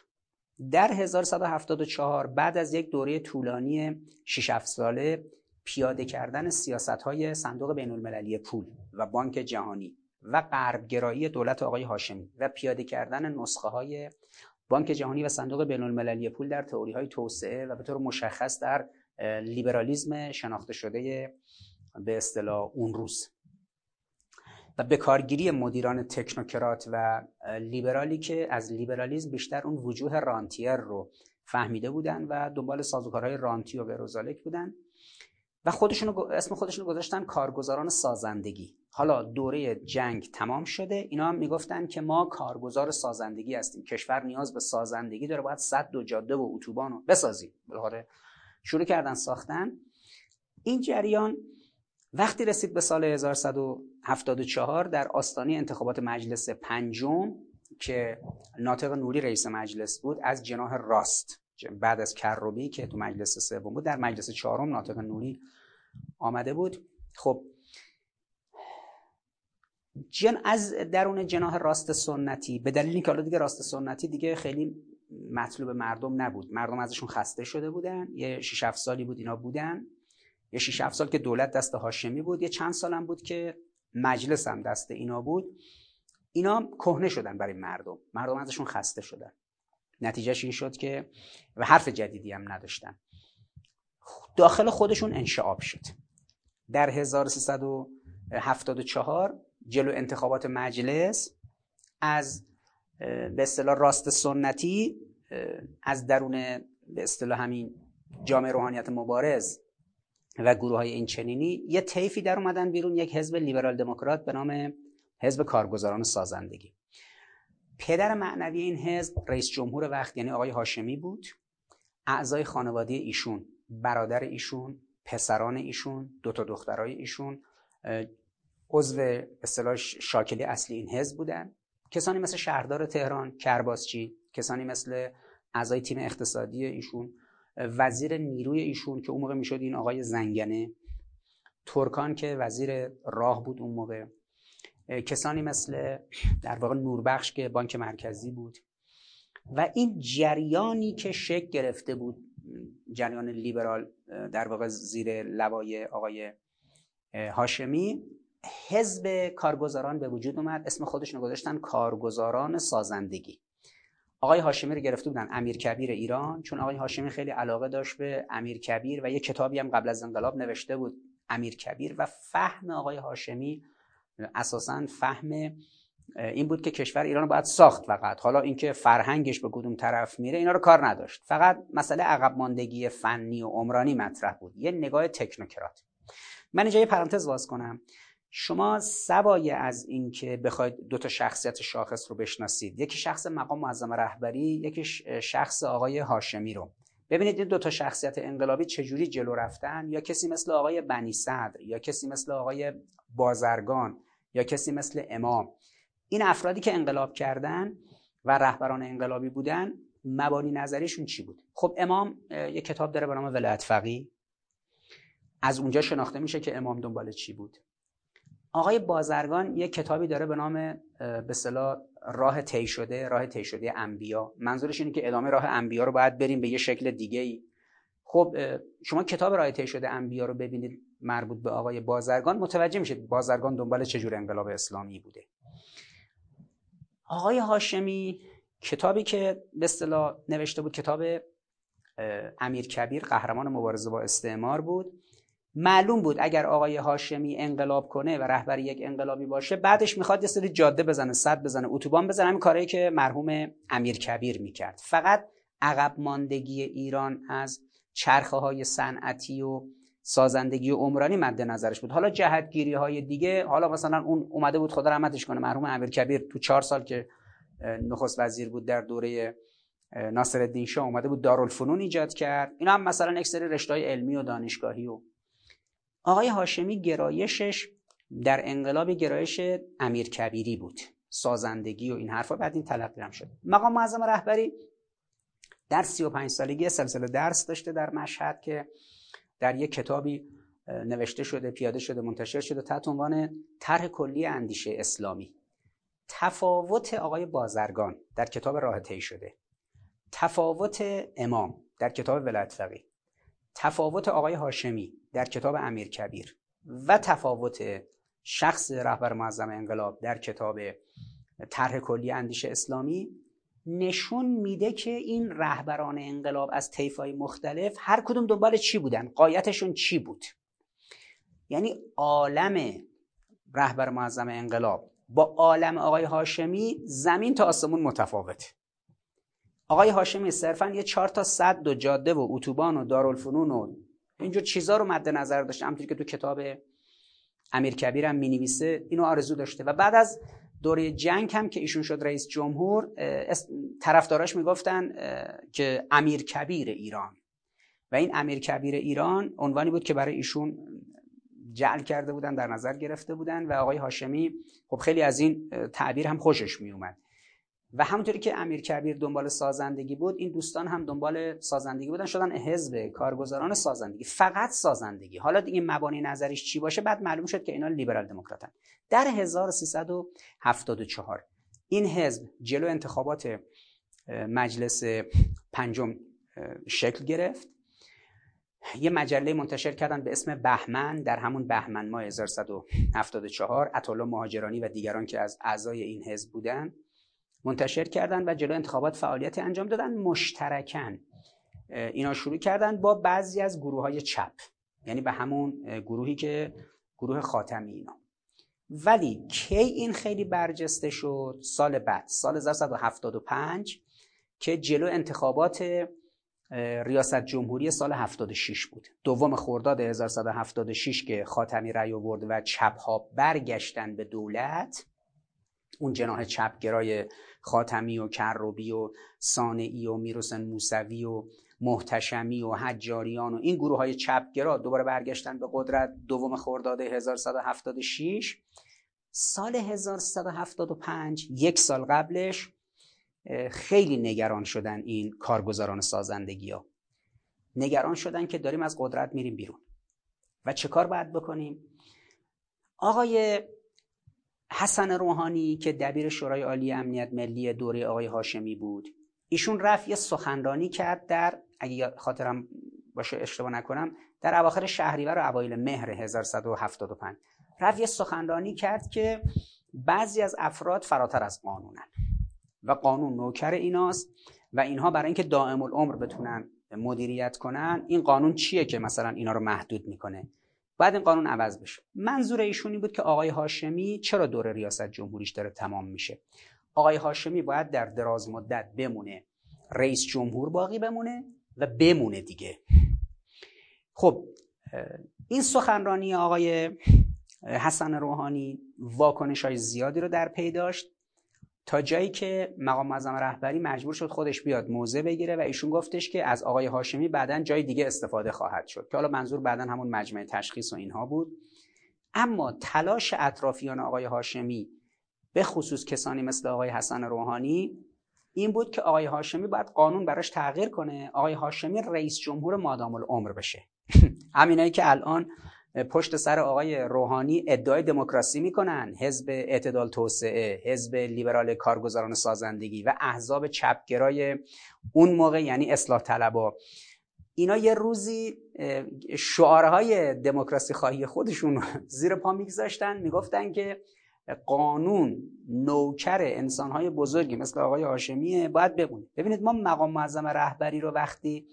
در 1174 بعد از یک دوره طولانی 6 7 ساله پیاده کردن سیاست های صندوق بین المللی پول و بانک جهانی و غربگرایی دولت آقای هاشمی و پیاده کردن نسخه های بانک جهانی و صندوق بین المللی پول در تئوری های توسعه و به طور مشخص در لیبرالیزم شناخته شده به اصطلاح اون روز. و به کارگیری مدیران تکنوکرات و لیبرالی که از لیبرالیزم بیشتر اون وجوه رانتیر رو فهمیده بودن و دنبال سازوکارهای رانتی و غیرزالک بودن. و خودشون اسم خودشون گذاشتن کارگزاران سازندگی. حالا دوره جنگ تمام شده. اینا هم می‌گفتن که ما کارگزار سازندگی هستیم. کشور نیاز به سازندگی داره. باید صد و جاده و اتوبان رو بسازیم. شروع کردن ساختن. این جریان وقتی رسید به سال 1174 در آستانه انتخابات مجلس پنجم که ناطق نوری رئیس مجلس بود از جناح راست بعد از کروبی که تو مجلس سوم بود در مجلس چهارم ناطق نوری آمده بود. خب جن از درون جناح راست سنتی به دلیل اینکه حالا دیگه راست سنتی دیگه خیلی مطلوب مردم نبود. مردم ازشون خسته شده بودن. یه 6 7 سالی بود اینا بودن. یه 6 7 سال که دولت دست هاشمی بود. یه چند سالم بود که مجلس هم دست اینا بود. اینا کهنه شدن برای مردم. مردم ازشون خسته شدن. نتیجهش این شد که و حرف جدیدی هم نداشتن. داخل خودشون انشعاب شد. در 1374 جلو انتخابات مجلس از به اصطلاح راست سنتی از درون به اصطلاح همین جامعه روحانیت مبارز و گروه های این چنینی یه طیفی در اومدن بیرون یک حزب لیبرال دموکرات به نام حزب کارگزاران سازندگی. پدر معنوی این حزب رئیس جمهور وقت یعنی آقای هاشمی بود. اعضای خانواده ایشون برادر ایشون پسران ایشون دو تا دخترای ایشون عضو اصطلاح شاکلی اصلی این حزب بودن. کسانی مثل شهردار تهران کرباسچی کسانی مثل اعضای تیم اقتصادی ایشون وزیر نیروی ایشون که اون موقع می‌شد این آقای زنگنه. ترکان که وزیر راه بود اون موقع. کسانی مثل در واقع نوربخش که بانک مرکزی بود. و این جریانی که شکل گرفته بود جریان لیبرال در واقع زیر لوای آقای هاشمی حزب کارگزاران به وجود اومد. اسم خودشون گذاشتن کارگزاران سازندگی. آقای هاشمی رو گرفته بودن امیر کبیر ایران چون آقای هاشمی خیلی علاقه داشت به امیر کبیر و یه کتابی هم قبل از انقلاب نوشته بود امیر کبیر. و فهم آقای هاشمی اساسا فهم این بود که کشور ایران رو باید ساخت فقط. حالا اینکه فرهنگش به کدوم طرف میره اینا رو کار نداشت. فقط مسئله عقب ماندگی فنی و عمرانی مطرح بود. یه نگاه تکنوکرات من اینجا یه پرانتز باز کنم. شما سوای از اینکه بخواید دو تا شخصیت شاخص رو بشناسید. یکی شخص مقام معظم رهبری یکی شخص آقای هاشمی رو. ببینید این دو تا شخصیت انقلابی چجوری جلو رفتن؟ یا کسی مثل آقای بنی صدر یا کسی مثل آقای بازرگان یا کسی مثل امام. این افرادی که انقلاب کردن و رهبران انقلابی بودن مبانی نظریشون چی بود؟ خب امام یه کتاب داره به نام ولایت فقی از اونجا شناخته میشه که امام دنبال چی بود. آقای بازرگان یه کتابی داره به نام به راه طی شده راه طی شده انبیا. منظورش اینه که ادامه راه انبیا رو باید بریم به یه شکل دیگه ای خب شما کتاب راه طی شده انبیا رو ببینید. مربوط به آقای بازرگان متوجه میشید بازرگان دنبال چجور انقلاب اسلامی بوده. آقای هاشمی کتابی که به اصطلاح نوشته بود کتاب امیر کبیر قهرمان مبارزه با استعمار بود. معلوم بود اگر آقای هاشمی انقلاب کنه و رهبر یک انقلابی باشه بعدش می‌خواد یه سری جاده بزنه صد بزنه اتوبان بزنه همین کاری که مرحوم امیر کبیر می‌کرد. فقط عقب ماندگی ایران از چرخه های صنعتی و سازندگی عمرانی مد نظرش بود. حالا جهتگیری های دیگه حالا مثلا اون اومده بود خدا رحمتش کنه مرحوم امیر کبیر تو چهار سال که نخست وزیر بود در دوره ناصر الدین شاه اومده بود دارالفنون ایجاد کرد. اینا هم مثلا یک سری رشته علمی و دانشگاهی و آقای هاشمی گرایشش در انقلاب گرایش امیر کبیری بود. سازندگی و این حرفا بعد این تلقی هم شد. مقام معظم رهبری در 35 سالگی سلسله درس داشته در مشهد که در یک کتابی نوشته شده پیاده شده منتشر شده تحت عنوان طرح کلی اندیشه اسلامی. تفاوت آقای بازرگان در کتاب راه طی شده. تفاوت امام در کتاب ولایت فقیه. تفاوت آقای هاشمی در کتاب امیر کبیر. و تفاوت شخص رهبر معظم انقلاب در کتاب طرح کلی اندیشه اسلامی نشون میده که این رهبران انقلاب از طیفای مختلف هر کدوم دنبال چی بودن؟ قایتشون چی بود؟ یعنی عالم رهبر معظم انقلاب با عالم آقای هاشمی زمین تا آسمون متفاوت. آقای هاشمی صرفا یه چهار تا صد و جاده و اتوبان و دارالفنون و اینجور چیزا رو مد نظر داشته همونطوری که تو کتاب امیر کبیر هم می اینو آرزو داشته. و بعد از دوره جنگ هم که ایشون شد رئیس جمهور طرفداراش می‌گفتن که امیر کبیر ایران. و این امیر کبیر ایران عنوانی بود که برای ایشون جعل کرده بودن در نظر گرفته بودن. و آقای هاشمی خب خیلی از این تعبیر هم خوشش می اومد و همونطوری که امیر کبیر دنبال سازندگی بود این دوستان هم دنبال سازندگی بودن شدن حزب کارگزاران سازندگی. فقط سازندگی. حالا دیگه مبانی نظریش چی باشه؟ بعد معلوم شد که اینا لیبرال دموکراتن. در 1374 این حزب جلو انتخابات مجلس پنجم شکل گرفت. یه مجله منتشر کردن به اسم بهمن. در همون بهمن ماه 1374 اطلا مهاجرانی و دیگران که از اعضای این حزب بودن. منتشر کردن و جلو انتخابات فعالیت انجام دادن. مشترکن اینا شروع کردن با بعضی از گروه های چپ. یعنی به همون گروهی که گروه خاتمی اینا. ولی کی این خیلی برجسته شد؟ سال بعد سال 1975 که جلو انتخابات ریاست جمهوری سال 76 بود. دوم خرداد 1176 که خاتمی رأی آورد و چپ ها برگشتن به دولت اون جناح چپگرای خاتمی و کروبی و سانعی و میروسن موسوی و محتشمی و حجاریان و این گروه های چپگرا دوباره برگشتن به قدرت دوم خرداد 1176 سال 1175 یک سال قبلش خیلی نگران شدن این کارگزاران سازندگی ها نگران شدن که داریم از قدرت میریم بیرون. و چه کار باید بکنیم؟ آقای حسن روحانی که دبیر شورای عالی امنیت ملی دوره آقای هاشمی بود. ایشون رفت یه سخنرانی کرد در اگه خاطرم باشه اشتباه نکنم در اواخر شهریور و اوایل مهر 1175 رفت یه سخنرانی کرد که بعضی از افراد فراتر از قانونن و قانون نوکر ایناست و اینها برای اینکه دائم العمر بتونن مدیریت کنن این قانون چیه که مثلا اینا رو محدود می‌کنه؟ بعد این قانون عوض بشه. منظور ایشونی بود که آقای هاشمی چرا دور ریاست جمهوریش داره تمام میشه؟ آقای هاشمی باید در دراز مدت بمونه رئیس جمهور باقی بمونه و بمونه دیگه. خب این سخنرانی آقای حسن روحانی واکنش های زیادی رو در پی داشت. تا جایی که مقام معظم رهبری مجبور شد خودش بیاد موضع بگیره و ایشون گفتش که از آقای هاشمی بعدا جای دیگه استفاده خواهد شد که حالا منظور بعدا همون مجمع تشخیص و اینها بود. اما تلاش اطرافیان آقای هاشمی به خصوص کسانی مثل آقای حسن روحانی این بود که آقای هاشمی باید قانون براش تغییر کنه آقای هاشمی رئیس جمهور مادام العمر بشه. <laughs> همینایی که الان پشت سر آقای روحانی ادعای دموکراسی می‌کنن. حزب اعتدال توسعه حزب لیبرال کارگزاران سازندگی و احزاب چپگرای اون موقع یعنی اصلاح طلبا. اینا یه روزی شعارهای دموکراسی خواهی خودشون <laughs> زیر پا میگذاشتن. می‌گفتن که قانون نوکر انسانهای بزرگی مثل آقای هاشمیه باید بمونه. ببینید ما مقام معظم رهبری رو وقتی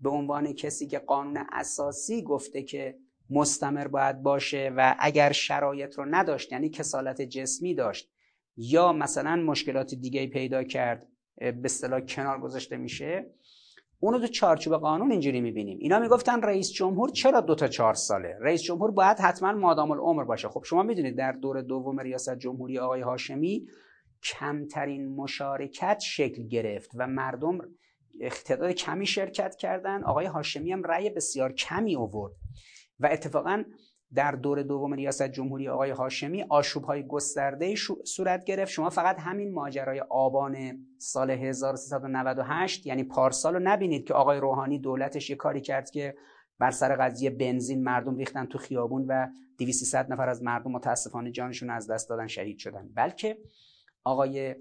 به عنوان کسی که قانون اساسی گفته که مستمر باید باشه و اگر شرایط رو نداشت یعنی کسالت جسمی داشت یا مثلا مشکلات دیگه پیدا کرد به اصطلاح کنار گذاشته میشه اونو تو چارچوب قانون اینجوری می‌بینیم. اینا می‌گفتن رئیس جمهور چرا دو تا چهار ساله؟ رئیس جمهور باید حتما مادام العمر باشه. خب شما می‌دونید در دور دوم ریاست جمهوری آقای هاشمی کمترین مشارکت شکل گرفت و مردم اقتدار کمی شرکت کردن. آقای هاشمی هم رأی بسیار کمی آورد. و اتفاقا در دور دوم ریاست جمهوری آقای هاشمی آشوب های گسترده صورت گرفت. شما فقط همین ماجرای آبان سال 1398 یعنی پارسال رو نبینید که آقای روحانی دولتش یه کاری کرد که بر سر قضیه بنزین مردم ریختن تو خیابون و 200 نفر از مردم متاسفانه جانشون از دست دادن شهید شدن. بلکه آقای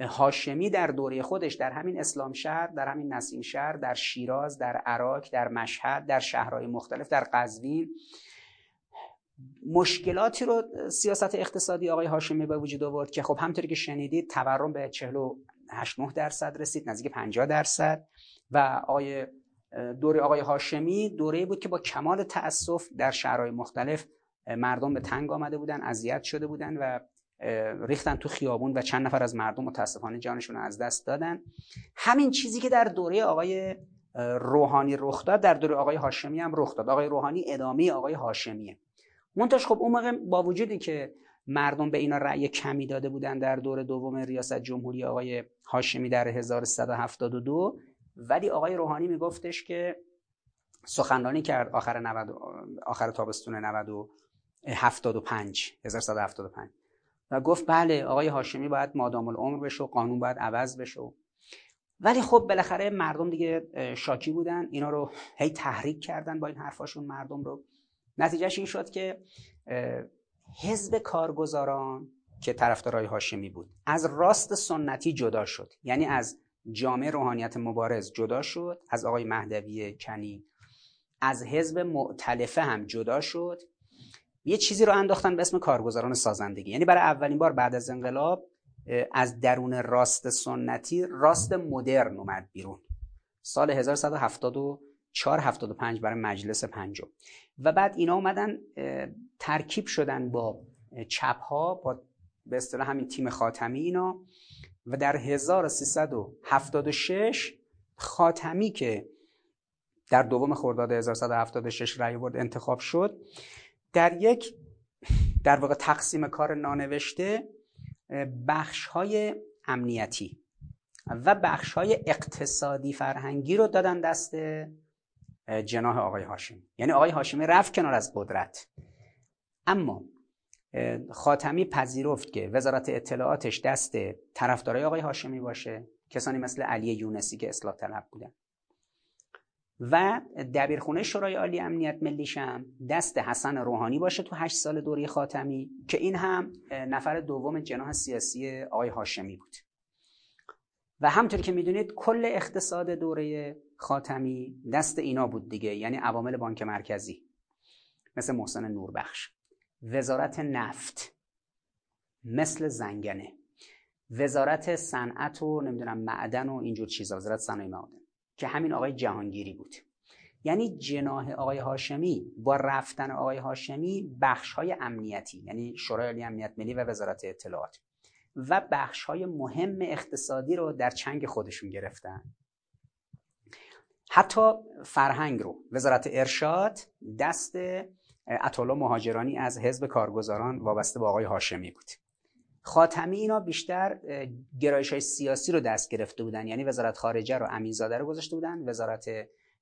هاشمی در دوره خودش در همین اسلام شهر در همین نسیم شهر در شیراز در عراق در مشهد در شهرهای مختلف در قزوین. مشکلاتی رو سیاست اقتصادی آقای هاشمی به وجود آورد که خب همطوری که شنیدید تورم به 48 درصد رسید نزدیک 50 درصد. و آقای دوره آقای هاشمی دوره بود که با کمال تاسف در شهرهای مختلف مردم به تنگ آمده بودن اذیت شده بودن و ریختن تو خیابون و چند نفر از مردم متاسفانه جانشون از دست دادن. همین چیزی که در دوره آقای روحانی رخ داد در دوره آقای هاشمی هم رخ داد. آقای روحانی ادامه آقای هاشمیه. منتش خب اون موقع با وجودی که مردم به اینا رأی کمی داده بودن در دور دوم ریاست جمهوری آقای هاشمی در 1172 ولی آقای روحانی میگفتش که سخنرانی کرد آخر 90 آخر تابستون 90 75 1175 و گفت بله آقای هاشمی باید مادام العمر بشه و قانون باید عوض بشه ولی خب بالاخره مردم دیگه شاکی بودن اینا رو هی تحریک کردن با این حرفاشون مردم رو. نتیجهش این شد که حزب کارگزاران که طرفدارای هاشمی بود از راست سنتی جدا شد. یعنی از جامعه روحانیت مبارز جدا شد از آقای مهدوی کنی از حزب معتلفه هم جدا شد. یه چیزی رو انداختن به اسم کارگزاران سازندگی. یعنی برای اولین بار بعد از انقلاب از درون راست سنتی راست مدرن اومد بیرون. سال 1174 75 برای مجلس پنجم. و بعد اینا اومدن ترکیب شدن با چپ ها با به اصطلاح همین تیم خاتمی اینا. و در 1376 خاتمی که در دوم خرداد 1176 رأی برد انتخاب شد. در یک در واقع تقسیم کار نانوشته بخش های امنیتی و بخش های اقتصادی فرهنگی رو دادن دست جناح آقای هاشمی. یعنی آقای هاشمی رفت کنار از قدرت. اما خاتمی پذیرفت که وزارت اطلاعاتش دست طرفدارای آقای هاشمی باشه کسانی مثل علی یونسی که اصلاح طلب بودن. و دبیرخونه شورای عالی امنیت ملیش هم دست حسن روحانی باشه تو هشت سال دوری خاتمی که این هم نفر دوم جناح سیاسی آقای هاشمی بود. و همطور که می‌دونید کل اقتصاد دوره خاتمی دست اینا بود دیگه یعنی عوامل بانک مرکزی مثل محسن نوربخش وزارت نفت مثل زنگنه وزارت صنعت و نمی‌دونم معدن و اینجور چیزا وزارت صنایع معدن. که همین آقای جهانگیری بود. یعنی جناه آقای هاشمی با رفتن آقای هاشمی بخش های امنیتی یعنی شورای عالی امنیت ملی و وزارت اطلاعات و بخش های مهم اقتصادی رو در چنگ خودشون گرفتن. حتی فرهنگ رو وزارت ارشاد دست اطلاع مهاجرانی از حزب کارگزاران وابسته به آقای هاشمی بود. خاتمی اینا بیشتر گرایش های سیاسی رو دست گرفته بودن. یعنی وزارت خارجه رو امینزاده رو گذاشته بودن وزارت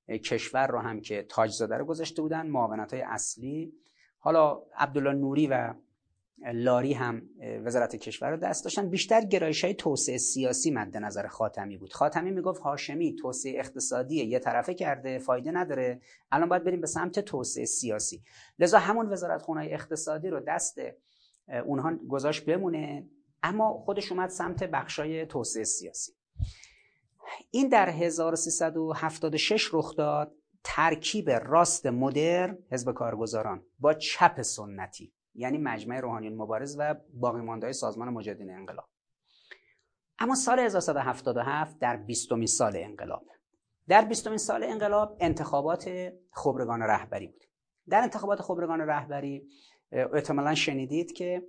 کشور رو هم که تاجزاده رو گذاشته بودن معاونت های اصلی. حالا عبدالله نوری و لاری هم وزارت کشور رو دست داشتن. بیشتر گرایش های توسعه سیاسی مد نظر خاتمی بود. خاتمی می‌گفت هاشمی توسعه اقتصادی یه طرفه کرده فایده نداره. الان باید بریم به سمت توسعه سیاسی. لذا همون وزارت خونه اقتصادی رو دست اونها گذاشت بمونه. اما خودش اومد سمت بخشای توسعه سیاسی. این در 1376 رخ داد. ترکیب راست مدر حزب کارگزاران با چپ سنتی یعنی مجمع روحانیون مبارز و باقی مانده سازمان مجاهدین انقلاب. اما سال 1177 در 20 سال انقلاب. در 20 سال انقلاب انتخابات خبرگان رهبری بود. در انتخابات خبرگان رهبری احتمالا شنیدید که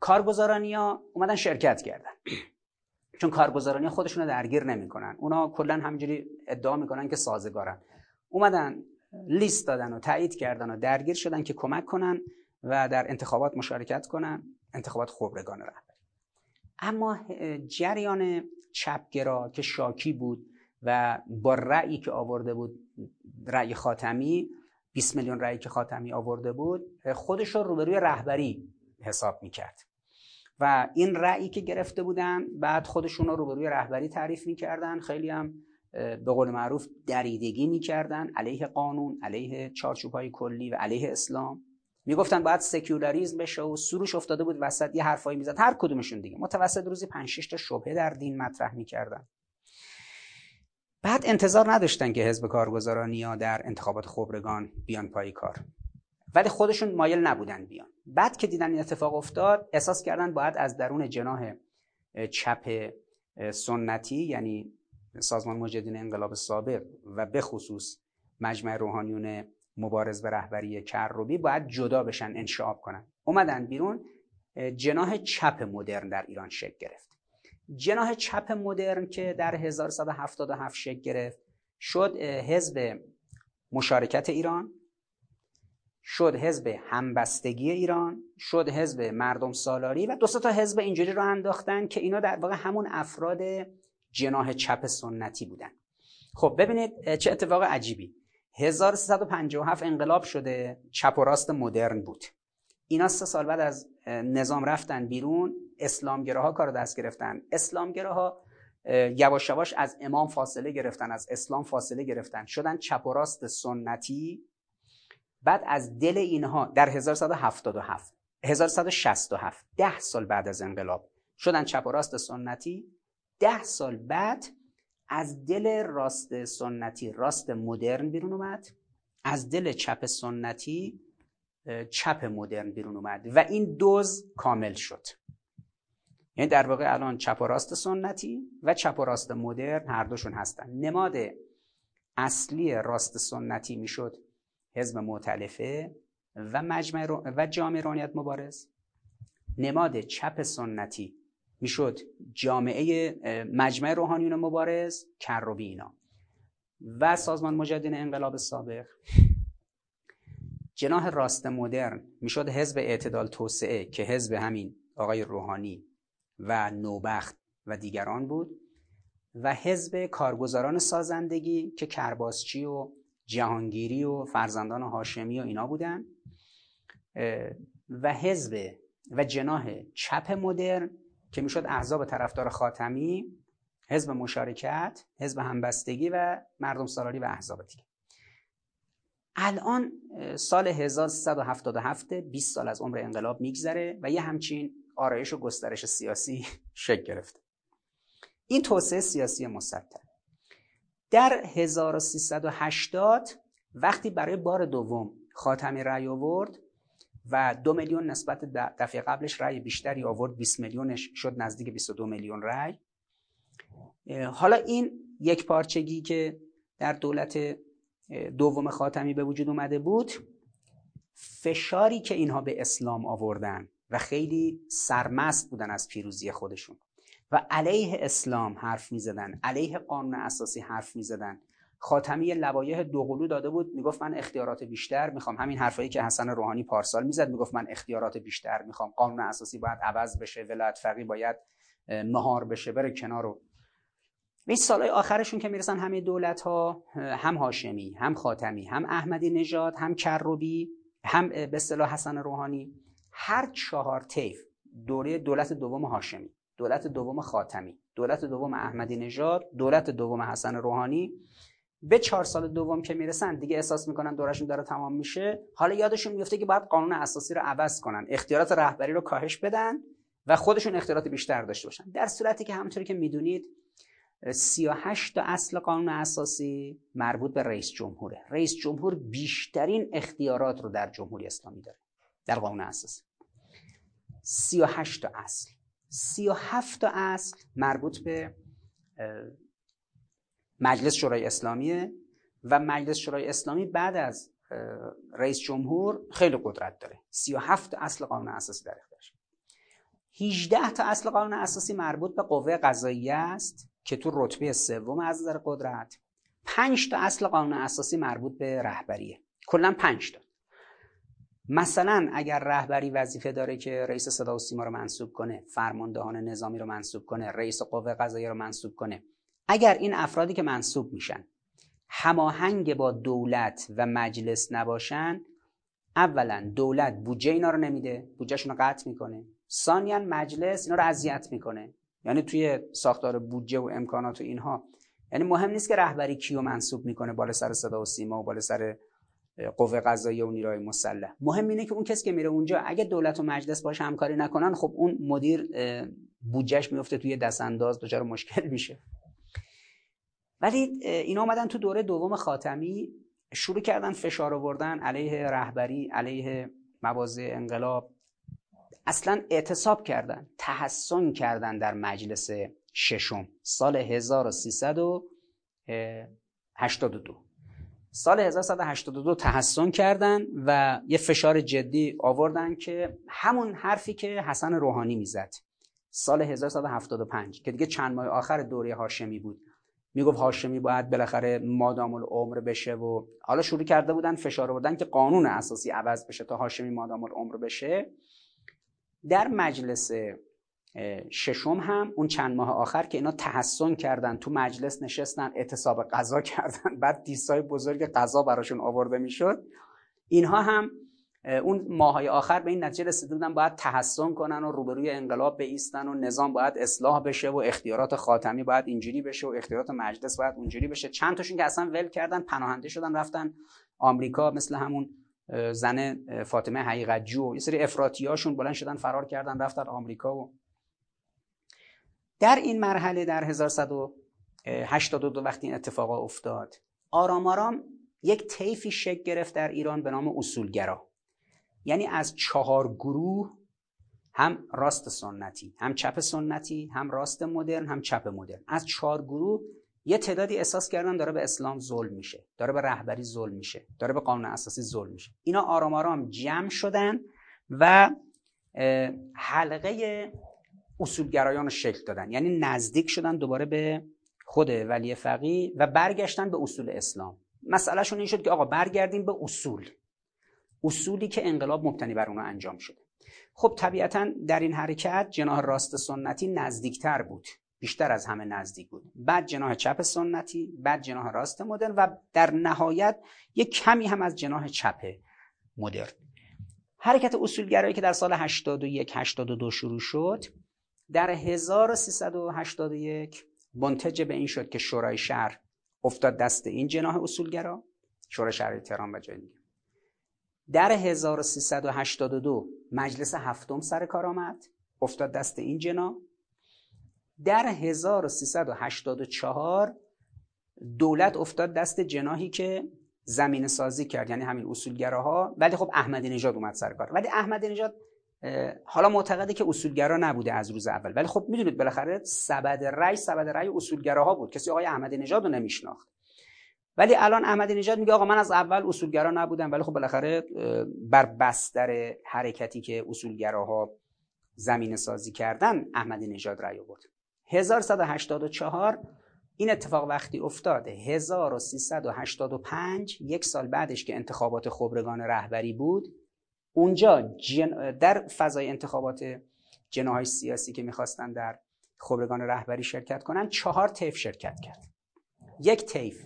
کارگزارانی ها اومدن شرکت کردن. چون کارگزارانی خودشون رو درگیر نمی‌کنن. اونا کلا همینجوری ادعا می‌کنن که سازگارن. اومدن لیست دادن و تایید کردن و درگیر شدن که کمک کنن و در انتخابات مشارکت کنن انتخابات خبرگان رهبری اما جریان چپگرا که شاکی بود و با رأیی که آورده بود رأی خاتمی 20 میلیون رأیی که خاتمی آورده بود خودش رو روبروی رهبری حساب می‌کرد. و این رأیی که گرفته بودن بعد خودشون رو روبروی رهبری تعریف می‌کردن. خیلی هم به قول معروف دریدگی می‌کردن. علیه قانون علیه چارچوب های کلی و علیه اسلام. می‌گفتن باید سکولاریزم بشه و سروش افتاده بود وسط یه حرفایی می‌زد. هر کدومشون دیگه. متوسط روزی 5 تا شبهه در دین مطرح می‌کردن. بعد انتظار نداشتن که حزب کارگزارانی ها در انتخابات خبرگان بیان پای کار. ولی خودشون مایل نبودن بیان. بعد که دیدن این اتفاق افتاد احساس کردن باید از درون جناح چپ سنتی یعنی سازمان مجاهدین انقلاب سابق و به خصوص مجمع روحانیون مبارز به رهبری کروبی باید جدا بشن انشعاب کنن. اومدن بیرون جناح چپ مدرن در ایران شکل گرفت. جناح چپ مدرن که در 1177 شکل گرفت شد حزب مشارکت ایران شد حزب همبستگی ایران شد حزب مردم سالاری و دو تا حزب اینجوری رو انداختن که اینا در واقع همون افراد جناح چپ سنتی بودن. خب ببینید چه اتفاق عجیبی. 1357 انقلاب شده چپ و راست مدرن بود. اینا سه سال بعد از نظام رفتن بیرون اسلامگراها کار دست گرفتن. اسلامگراها یواش یواش از امام فاصله گرفتن از اسلام فاصله گرفتن. شدن چپ و راست سنتی. بعد از دل اینها در 1177 1167 ده سال بعد از انقلاب شدن چپ و راست سنتی. ده سال بعد از دل راست سنتی راست مدرن بیرون اومد. از دل چپ سنتی چپ مدرن بیرون اومد و این دوز کامل شد. یعنی در واقع الان چپ و راست سنتی و چپ و راست مدرن هر دوشون هستن. نماد اصلی راست سنتی می‌شد حزب معتلفه و مجمع و جامعه رانیت مبارز. نماد چپ سنتی می‌شد جامعه مجمع روحانیون مبارز کروبی اینا و سازمان مجدین انقلاب سابق. جناح راست مدرن می‌شد حزب اعتدال توسعه که حزب همین آقای روحانی و نوبخت و دیگران بود و حزب کارگزاران سازندگی که کرباسچی و جهانگیری و فرزندان هاشمی و اینا بودن و حزب و جناح چپ مدرن که می‌شد احزاب طرفدار خاتمی حزب مشارکت حزب همبستگی و مردم سالاری و احزاب دیگه. الان سال 1377 20 سال از عمر انقلاب میگذره و یه همچین آرایش و گسترش سیاسی شکل گرفته. این توسعه سیاسی مسطح در 1380 وقتی برای بار دوم خاتمی رأی آورد و دو میلیون نسبت دفعه قبلش رأی بیشتری آورد 20 میلیونش شد نزدیک 22 میلیون رأی. حالا این یک پارچگی که در دولت دوم خاتمی به وجود اومده بود فشاری که اینها به اسلام آوردن و خیلی سرمست بودن از پیروزی خودشون. و علیه اسلام حرف می زدن علیه قانون اساسی حرف می زدن خاتمی لوایح دوقلو داده بود می‌گفت من اختیارات بیشتر می‌خوام. همین حرفایی که حسن روحانی پارسال می‌زد می‌گفت من اختیارات بیشتر می‌خوام. قانون اساسی باید عوض بشه ولایت فقی باید مهار بشه بره کنار رو این سالهای آخرشون که می‌رسن همه دولت ها هم هاشمی هم خاتمی هم احمدی نژاد هم کروبی هم به اصطلاح حسن روحانی. هر چهار طیف دوره دولت دوم هاشمی دولت دوم خاتمی دولت دوم احمدی نژاد دولت دوم حسن روحانی به چهار سال دوم که می‌رسن دیگه احساس می‌کنن دورشون داره تمام میشه. حالا یادشون میفته که باید قانون اساسی رو عوض کنن اختیارات رهبری رو کاهش بدن و خودشون اختیارات بیشتر داشته باشن. در صورتی که همونطوری که می‌دونید 38 تا اصل قانون اساسی مربوط به رئیس جمهوره. رئیس جمهور بیشترین اختیارات رو در جمهوری اسلامی داره در قانون اساسی. 38 تا اصل. 37 تا اصل مربوط به مجلس شورای اسلامیه و مجلس شورای اسلامی بعد از رئیس جمهور خیلی قدرت داره. 37 اصل قانون اساسی در اختیارش 18 تا اصل قانون اساسی مربوط به قوه قضاییه است که تو رتبه سوم از نظر قدرت. 5 تا اصل قانون اساسی مربوط به رهبریه. کلا 5 تا. مثلا اگر رهبری وظیفه داره که رئیس صدا و سیما رو منصوب کنه فرماندهان نظامی رو منصوب کنه رئیس قوه قضاییه رو منصوب کنه اگر این افرادی که منصوب میشن هماهنگ با دولت و مجلس نباشن اولا دولت بودجه اینا رو نمیده بودجهشون رو قطع می‌کنه. ثانیا مجلس اینا رو اذیت می‌کنه. یعنی توی ساختار بودجه و امکانات و اینها. یعنی مهم نیست که رهبری کیو منصوب می‌کنه بالا سر صدا و سیما و بالا سر قوه قضاییه و نیروهای مسلح. مهم اینه که اون کسی که میره اونجا اگه دولت و مجلس باش همکاری نکنن خب اون مدیر بودجهش میفته توی دست انداز دچار مشکل میشه. ولی اینا آمدن تو دوره دوم خاتمی شروع کردن فشار آوردن علیه رهبری علیه مواضع انقلاب. اصلا اعتصاب کردن تحسن کردن در مجلس ششم سال 1382 سال 1182 تحسن کردن و یه فشار جدی آوردن که همون حرفی که حسن روحانی می‌زد. سال 1175 که دیگه چند ماه آخر دوره هاشمی بود. می‌گفت هاشمی باید بالاخره مادام العمر بشه و حالا شروع کرده بودن فشار آوردن که قانون اساسی عوض بشه تا هاشمی مادام العمر بشه. در مجلس ششم هم اون چند ماه آخر که اینا تحسن کردن تو مجلس نشستن اعتصاب قضا <laughs> کردن. بعد دیسای بزرگ قضا براشون آورده می‌شد. اینها هم اون ماهای آخر به این نتیجه رسیده بودن باید تحسن کنن و روبروی انقلاب ایستن و نظام باید اصلاح بشه و اختیارات خاتمی باید اینجوری بشه و اختیارات مجلس باید اونجوری بشه. چند تاشون که اصلا ول کردن پناهنده شدن رفتن آمریکا مثل همون زن فاطمه حقیقت جو یه سری افراطیاشون بلند شدن فرار کردن رفتن آمریکا و در این مرحله در 1182 وقتی این اتفاقا افتاد آرام آرام یک طیفی شکل گرفت در ایران به نام اصولگرا. یعنی از چهار گروه هم راست سنتی هم چپ سنتی هم راست مدرن هم چپ مدرن. از چهار گروه یه تعدادی احساس کردن داره به اسلام ظلم میشه داره به رهبری ظلم میشه داره به قانون اساسی ظلم میشه. اینا آرام آرام جمع شدن و حلقه اصولگرایان رو شکل دادن. یعنی نزدیک شدن دوباره به خود ولی فقی و برگشتن به اصول اسلام. مسئلهشون این شد که آقا برگردیم به اصول. اصولی که انقلاب مبتنی بر اونها انجام شده. خب طبیعتا در این حرکت جناح راست سنتی نزدیکتر بود. بیشتر از همه نزدیک بود. بعد جناح چپ سنتی بعد جناح راست مدرن و در نهایت یک کمی هم از جناح چپ مدرن. حرکت اصولگرایی که در سال 81 82 شروع شد در 1381 منتج به این شد که شورای شهر افتاد دست این جناح اصولگرا. شورای شهر تهران و جای در 1382 مجلس هفتم سر کار آمد. افتاد دست این جناح. در 1384 دولت افتاد دست جناحی که زمین سازی کرد یعنی همین اصولگراها. ولی خب احمدی نژاد اومد سر کار. ولی احمدی نژاد حالا معتقده که اصولگرا نبوده از روز اول. ولی خب می‌دونید بالاخره سبد رأی سبد رأی اصولگراها بود. کسی آقای احمدی نژاد رو نمیشناخت. ولی الان احمدی نژاد میگه آقا من از اول اصولگرا نبودم. ولی خب بالاخره بر بستر حرکتی که اصولگراها زمین سازی کردن احمدی نژاد رأی آورد. 1184 این اتفاق وقتی افتاده 1385 یک سال بعدش که انتخابات خبرگان رهبری بود اونجا در فضای انتخابات جناهای سیاسی که می‌خواستن در خبرگان رهبری شرکت کنن چهار طیف شرکت کرد. یک طیف.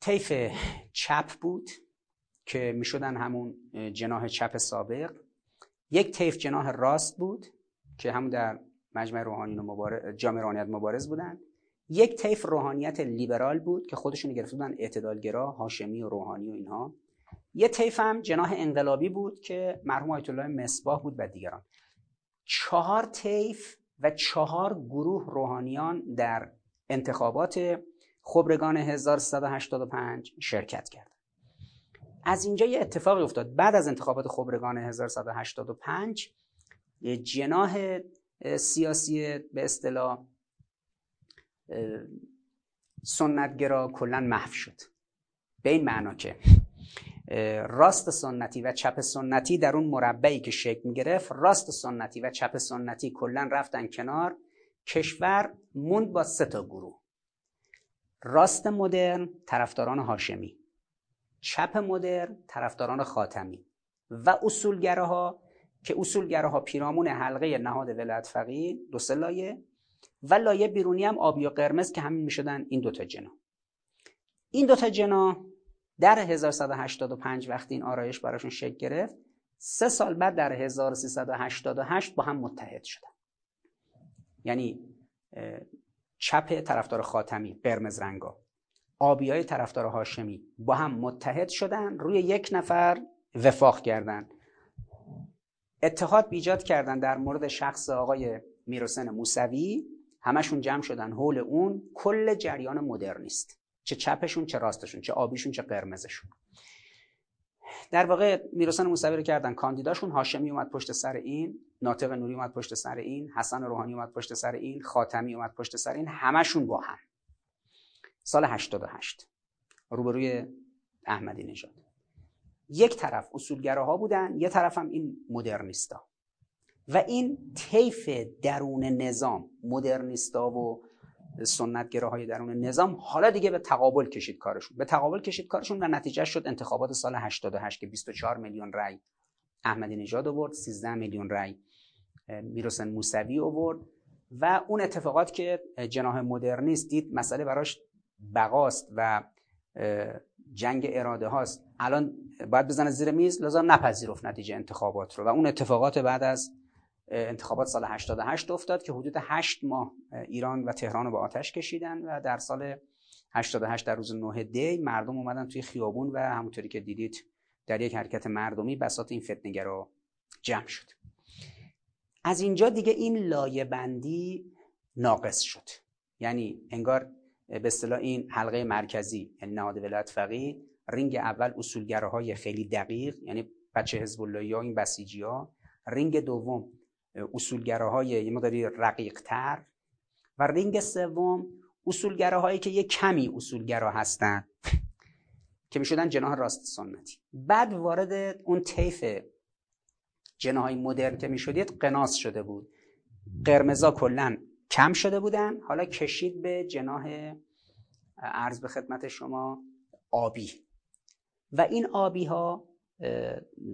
طیف چپ بود که می‌شدن همون جناح چپ سابق. یک طیف جناح راست بود که همون در مجمع روحانیون مبارز جامعه روحانیت مبارز بودن. یک طیف روحانیت لیبرال بود که خودشون گرفته بودن اعتدالگرا هاشمی و روحانی و اینها. یه طیف هم جناح انقلابی بود که مرحوم آیت الله مصباح بود و دیگران. چهار طیف و چهار گروه روحانیان در انتخابات خبرگان 1385 شرکت کرد. از اینجا یه اتفاقی افتاد. بعد از انتخابات خبرگان 1185 جناح سیاسی به اصطلاح سنتگرا کلا محو شد. به این معنا که راست سنتی و چپ سنتی در اون مربعی که شکل می گرفت راست سنتی و چپ سنتی کلا رفتن کنار کشور موند با سه تا گروه. راست مدرن طرفداران هاشمی چپ مدرن طرفداران خاتمی و اصولگراها که اصولگراها پیرامون حلقه نهاد ولایت فقیه دو سه لایه و لایه بیرونی هم آبی و قرمز که همین می‌شدن این دوتا جنا. این دوتا جنا در 1185 وقتی این آرایش براشون شکل گرفت سه سال بعد در 1388 با هم متحد شدن. یعنی چپ طرفدار خاتمی قرمز رنگا آبی های طرفدار هاشمی با هم متحد شدن روی یک نفر وفاق کردن. اتحاد بیجاد کردن در مورد شخص آقای میروسن موسوی. همشون جمع شدن حول اون. کل جریان مدرنیست. چه چپشون چه راستشون چه آبیشون چه قرمزشون. در واقع میروسن موسوی کردن کاندیداشون. هاشمی اومد پشت سر این ناطق نوری اومد پشت سر این حسن روحانی اومد پشت سر این خاتمی اومد پشت سر این همشون با هم. سال 88 روبروی احمدی نژاد. یک طرف اصولگراها بودن یه طرف هم این مدرنیستا. و این طیف درون نظام مدرنیستا و سنتگراهای درون نظام حالا دیگه به تقابل کشید کارشون. به تقابل کشید کارشون و نتیجه شد انتخابات سال 88 که 24 میلیون رای احمدی نژاد آورد 13 میلیون رای میروسن موسوی آورد و اون اتفاقات که جناح مدرنیست دید مسئله براش بقاست و جنگ اراده هاست. الان باید بزنه زیر میز لازم نپذیرفت نتیجه انتخابات رو و اون اتفاقات بعد از انتخابات سال 88 افتاد که حدود 8 ماه ایران و تهران رو به آتش کشیدن و در سال 88 در روز 9 دی مردم اومدن توی خیابون و همونطوری که دیدید در یک حرکت مردمی بساط این فتنگرا جمع شد. از اینجا دیگه این لایه بندی ناقص شد. یعنی انگار به اصطلاح این حلقه مرکزی یعنی نهاد ولایت فقیه رینگ اول اصولگراهای خیلی دقیق یعنی بچه حزب الله ها این بسیجی ها رینگ دوم اصولگراهای یه مقداری رقیق تر و رینگ سوم اصولگراهایی که یه کمی اصولگرا هستن <laughs> که می‌شدن جناح راست سنتی. بعد وارد اون طیف جناهای مدرن که می‌شدید قناس شده بود. قرمزا کلا کم شده بودن. حالا کشید به جناح عرض به خدمت شما آبی. و این آبی ها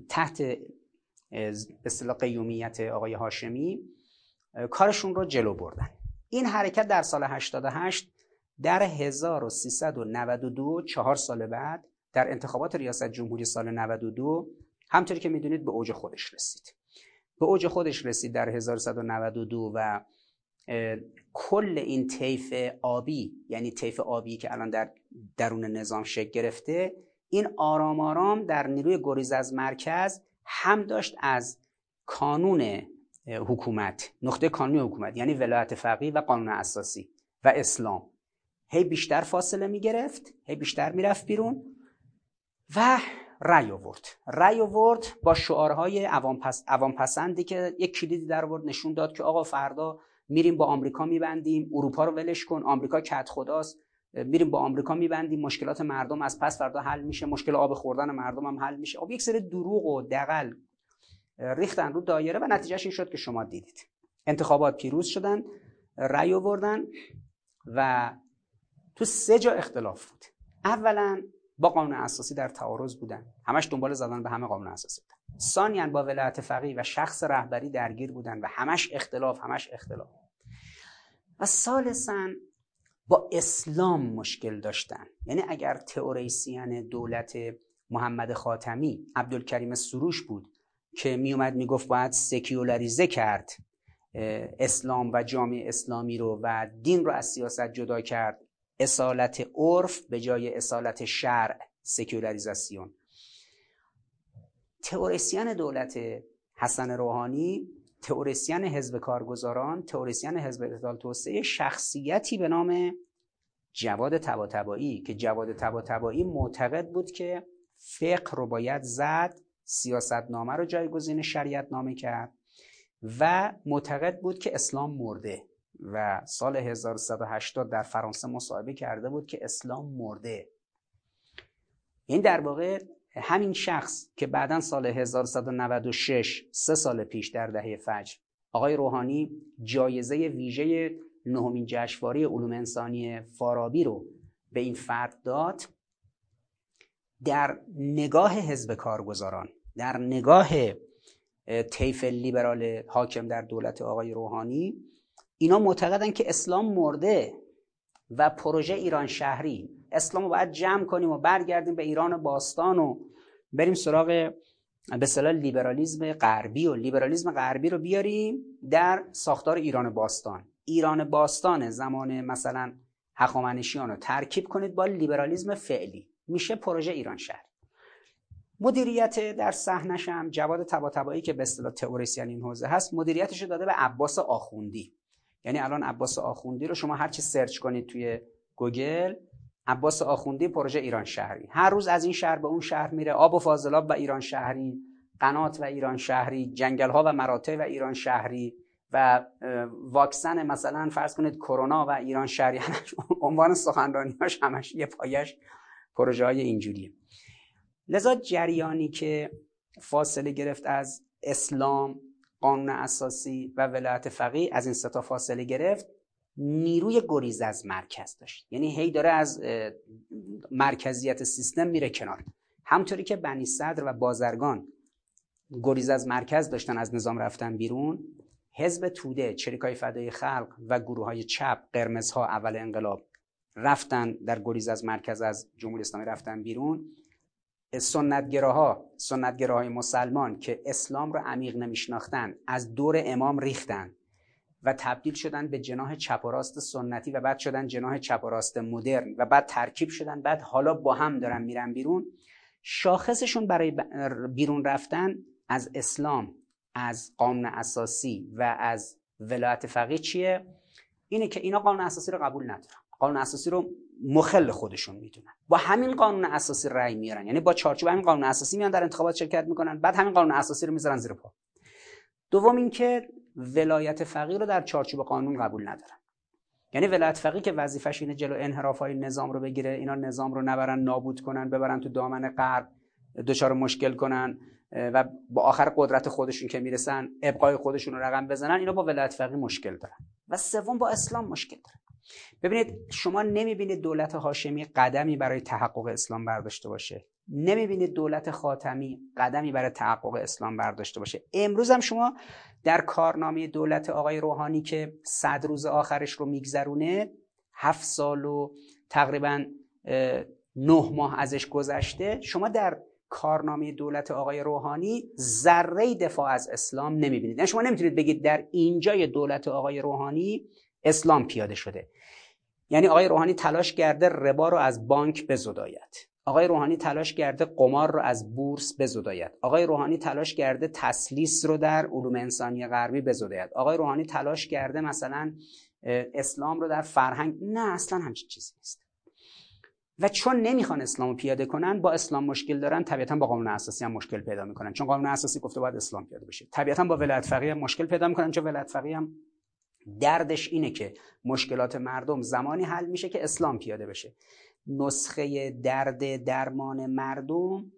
تحت اصطلاح قیومیت آقای هاشمی کارشون رو جلو بردن. این حرکت در سال 88 در 1392 چهار سال بعد در انتخابات ریاست جمهوری سال 92 همطوری که می‌دونید به اوج خودش رسید. به اوج خودش رسید در 1192 و کل این طیف آبی یعنی طیف آبی که الان در درون نظام شکل گرفته این آرام آرام در نیروی گریز از مرکز هم داشت از کانون حکومت نقطه کانونی حکومت یعنی ولایت فقیه و قانون اساسی و اسلام. هی بیشتر فاصله می گرفت هی بیشتر می‌رفت بیرون و رأی آورد. رأی آورد با شعارهای عوام, پس، عوام پسندی که یک کلیدی در آورد نشون داد که آقا فردا میریم با آمریکا میبندیم اروپا رو ولش کن آمریکا کت خداست میریم با آمریکا میبندیم مشکلات مردم از پس فردا حل میشه مشکل آب خوردن مردم هم حل میشه. خب یک سری دروغ و دقل ریختن رو دایره و نتیجهش این شد که شما دیدید. انتخابات پیروز شدن رأی آوردن و تو سه جا اختلاف بود. اولا با قانون اساسی در تعارض بودن. همش دنبال زدن به همه قانون اساسی بودن. ثانیا با ولایت فقیه و شخص رهبری درگیر بودن و همش اختلاف همش اختلاف. و ثالثا با اسلام مشکل داشتن. یعنی اگر تئوریسین دولت محمد خاتمی عبدالکریم سروش بود که میومد می‌گفت باید سکیولاریزه کرد اسلام و جامعه اسلامی رو و دین رو از سیاست جدا کرد اصالت عرف به جای اصالت شرع سکیولاریزاسیون. تئوریسین دولت حسن روحانی تئوریسین حزب کارگزاران تئوریسین حزب اعتدال توسعه شخصیتی به نام جواد تباتبایی که جواد تباتبایی معتقد بود که فقه رو باید زد سیاستنامه رو جایگزین شریعت نامه کرد و معتقد بود که اسلام مرده و سال 1180 در فرانسه مصاحبه کرده بود که اسلام مرده. این در واقع همین شخص که بعدا سال 1196 سه سال پیش در دهه فجر آقای روحانی جایزه ویژه نهمین جشنواره علوم انسانی فارابی رو به این فرد داد در نگاه حزب کارگزاران در نگاه طیف لیبرال حاکم در دولت آقای روحانی اینا معتقدن که اسلام مرده و پروژه ایران شهری اسلام رو باید جمع کنیم و برگردیم به ایران باستان و بریم سراغ به اصطلاح لیبرالیزم غربی و لیبرالیزم غربی رو بیاریم در ساختار ایران باستان. ایران باستان زمان مثلا هخامنشیان رو ترکیب کنید با لیبرالیزم فعلی. میشه پروژه ایران شهر. مدیریت در صحنش هم جواد طباطبایی که به اصطلاح تئوریسین این حوزه هست مدیریتش داده به عباس آخوندی. یعنی الان عباس آخوندی رو شما هرچی سرچ کنید توی گوگل عباس آخوندی پروژه ایران شهری. هر روز از این شهر به اون شهر میره. آب و فاضلاب و ایران شهری قنات و ایران شهری جنگل ها و مراتع و ایران شهری و واکسن مثلا فرض کنید کرونا و ایران شهری. <laughs> عنوان سخنرانیاش همش یه پایش پروژه های اینجوریه. لذا جریانی که فاصله گرفت از اسلام قانون اساسی و ولایت فقیه از این ستا فاصله گرفت نیروی گریز از مرکز داشت. یعنی هی داره از مرکزیت سیستم میره کنار. همطوری که بنی صدر و بازرگان گریز از مرکز داشتن از نظام رفتن بیرون حزب توده چریکای فدای خلق و گروه های چپ قرمزها اول انقلاب رفتن در گریز از مرکز از جمهوری اسلامی رفتن بیرون. سنتگراها سنتگراهای مسلمان که اسلام رو عمیق نمیشناختن از دور امام ریختن. و تبدیل شدن به جناح چپ و راست سنتی و بعد شدن جناح چپ و راست مدرن و بعد ترکیب شدن. بعد حالا با هم دارن میرن بیرون. شاخصشون برای بیرون رفتن از اسلام از قانون اساسی و از ولایت فقیه چیه؟ اینه که اینا قانون اساسی رو قبول ندارن. قانون اساسی رو مخل خودشون می‌دونن. با همین قانون اساسی رأی میارن. یعنی با چارچوب همین قانون اساسی میان در انتخابات شرکت می‌کنن بعد همین قانون اساسی رو می‌ذارن زیر پا. دوم اینکه ولایت فقیه رو در چارچوب قانون قبول ندارن. یعنی ولایت فقیه که وظیفش اینه جلو انحراف های نظام رو بگیره اینا نظام رو نبرن نابود کنن ببرن تو دامن غرب دچار مشکل کنن و با آخر قدرت خودشون که می‌رسن ابقای خودشون رو رقم بزنن اینا با ولایت فقیه مشکل دارن. و سوم با اسلام مشکل دارن. ببینید شما نمی‌بینید دولت هاشمی قدمی برای تحقق اسلام برداشته باشه. نمی‌بینید دولت خاتمی قدمی برای تحقق اسلام برداشته باشه. امروز هم شما در کارنامه دولت آقای روحانی که صد روز آخرش رو میگذرونه هفت سال و تقریبا نه ماه ازش گذشته شما در کارنامه دولت آقای روحانی ذره دفاع از اسلام نمی‌بینید. یعنی شما نمی‌تونید بگید در اینجای دولت آقای روحانی اسلام پیاده شده. یعنی آقای روحانی تلاش کرده ربا رو از بانک بزداید. آقای روحانی تلاش کرده قمار رو از بورس بزداید. آقای روحانی تلاش کرده تسلیس رو در علوم انسانی غربی بزداید. آقای روحانی تلاش کرده مثلا اسلام رو در فرهنگ نه اصلا همچین چیزی نیست. و چون نمی‌خوان اسلام رو پیاده کنن با اسلام مشکل دارن طبیعتا با قانون اساسی هم مشکل پیدا می‌کنن. چون قانون اساسی گفته باید اسلام پیاده بشه. طبیعتا با ولایت فقیه مشکل پیدا می‌کنن چون ولایت فقیه هم دردش اینه که مشکلات مردم زمانی حل میشه که اسلام پیاده بشه. نسخه درد درمان مردم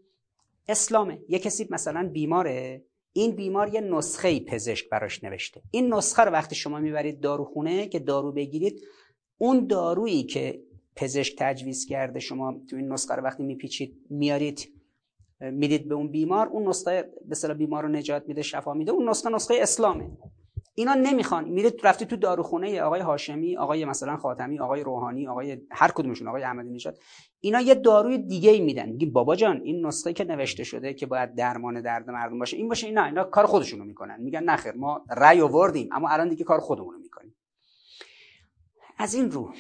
اسلامه. یه کسی مثلا بیماره این بیمار یه نسخه پزشک براش نوشته. این نسخه رو وقتی شما می‌برید داروخونه که دارو بگیرید اون دارویی که پزشک تجویز کرده شما تو این نسخه رو وقتی میپیچید میارید می‌دید به اون بیمار اون نسخه به بیمار رو نجات میده شفا میده اون نسخه نسخه اسلامه. اینا نمی‌خوان. میره رفته تو داروخونه آقای هاشمی آقای مثلا خاتمی آقای روحانی آقای هر کدومشون آقای احمدی نژاد. اینا یه داروی دیگه ای میدن. میگه بابا جان این نسخه که نوشته شده که باید درمان درد مردم باشه این باشه اینا اینا کار خودشونو می‌کنن. میگن نخیر ما رأی آوردیم اما الان دیگه کار خودمون می‌کنیم. از این رو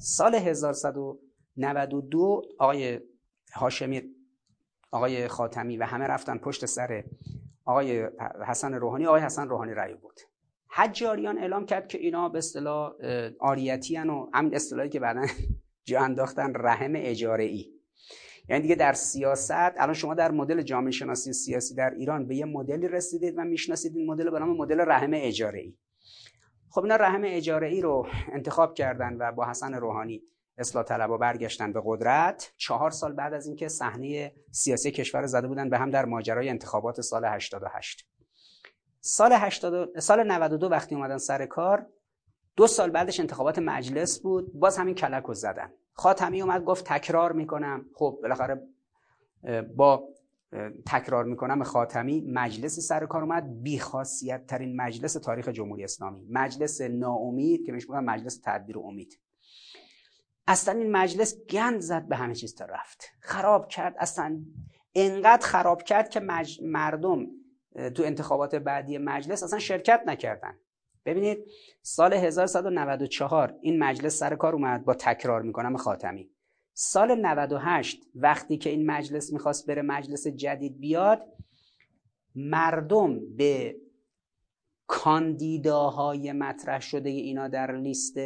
سال 1192 آقای هاشمی آقای خاتمی و همه رفتن پشت سر آقای حسن روحانی آقای حسن روحانی رأی بود حجاریان اعلام کرد که اینا به اصطلاح آریتی و همین اصطلاحی که بعدا <laughs> جا انداختن رحم اجاره ای یعنی دیگه در سیاست الان شما در مدل جامعه شناسی سیاسی در ایران به یه مدلی رسیدید و می‌شناسید این مدل به نام مدل رحم اجاره ای خب اینا رحم اجاره ای رو انتخاب کردن و با حسن روحانی اصلاح طلبا برگشتن به قدرت. چهار سال بعد از اینکه صحنه سیاسی کشور زده بودن به هم در ماجرای انتخابات سال 88 سال 80 سال 92 وقتی اومدن سر کار دو سال بعدش انتخابات مجلس بود. باز همین کلک رو زدن. خاتمی اومد گفت تکرار می‌کنم. خب بالاخره با تکرار می‌کنم خاتمی. مجلس سر کار اومد. بیخاصیت ترین مجلس تاریخ جمهوری اسلامی. مجلس ناامید که میشه مجلس تدبیر و امید. اصلا این مجلس گند زد به همه چیز تا رفت. خراب کرد. اصلا انقدر خراب کرد که مردم تو انتخابات بعدی مجلس اصلا شرکت نکردن. ببینید سال 1194 این مجلس سر کار اومد با تکرار می‌کنم خاتمی. سال 98 وقتی که این مجلس می‌خواست بره مجلس جدید بیاد مردم به کاندیداهای مطرح شده اینا در لیست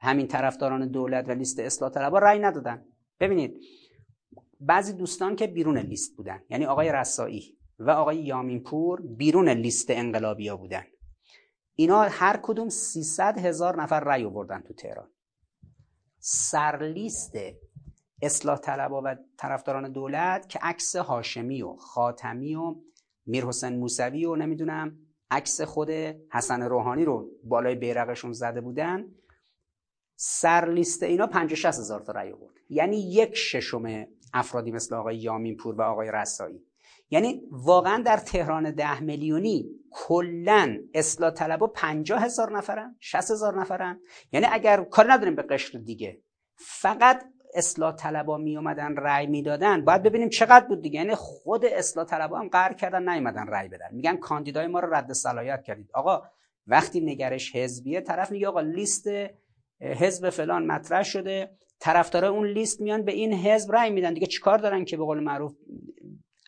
همین طرفداران دولت و لیست اصلاح طلبها رأی ندادن. ببینید بعضی دوستان که بیرون لیست بودن یعنی آقای رسایی و آقای یامینپور بیرون لیست انقلابیا بودن. اینا هر کدوم 300 هزار نفر رأی آوردن تو تهران. سرلیست اصلاح طلبا و طرفداران دولت که عکس هاشمی و خاتمی و میر حسین موسوی و نمی‌دونم عکس خود حسن روحانی رو بالای بیرقشون زده بودن. سر لیست اینا 50 هزار تا رأی آورد. یعنی یک ششم افرادی مثل آقای یامین پور و آقای رسایی. یعنی واقعا در تهران ده میلیونی کلا اصلاح طلبا 50 هزار نفرن 60 هزار نفرن. یعنی اگر کار نداریم به قشر دیگه فقط اصلاح طلبا می اومدن رأی می‌دادن باید ببینیم چقدر بود دیگه. یعنی خود اصلاح طلبا هم قهر کردن نیومدن رأی بدن. میگن کاندیدای ما رو رد صلاحیت کردید. آقا وقتی نگرش حزبیه طرف میگه آقا لیست حزب فلان مطرح شده. طرفدارای اون لیست میان به این حزب رأی میدن. دیگه چیکار دارن که به قول معروف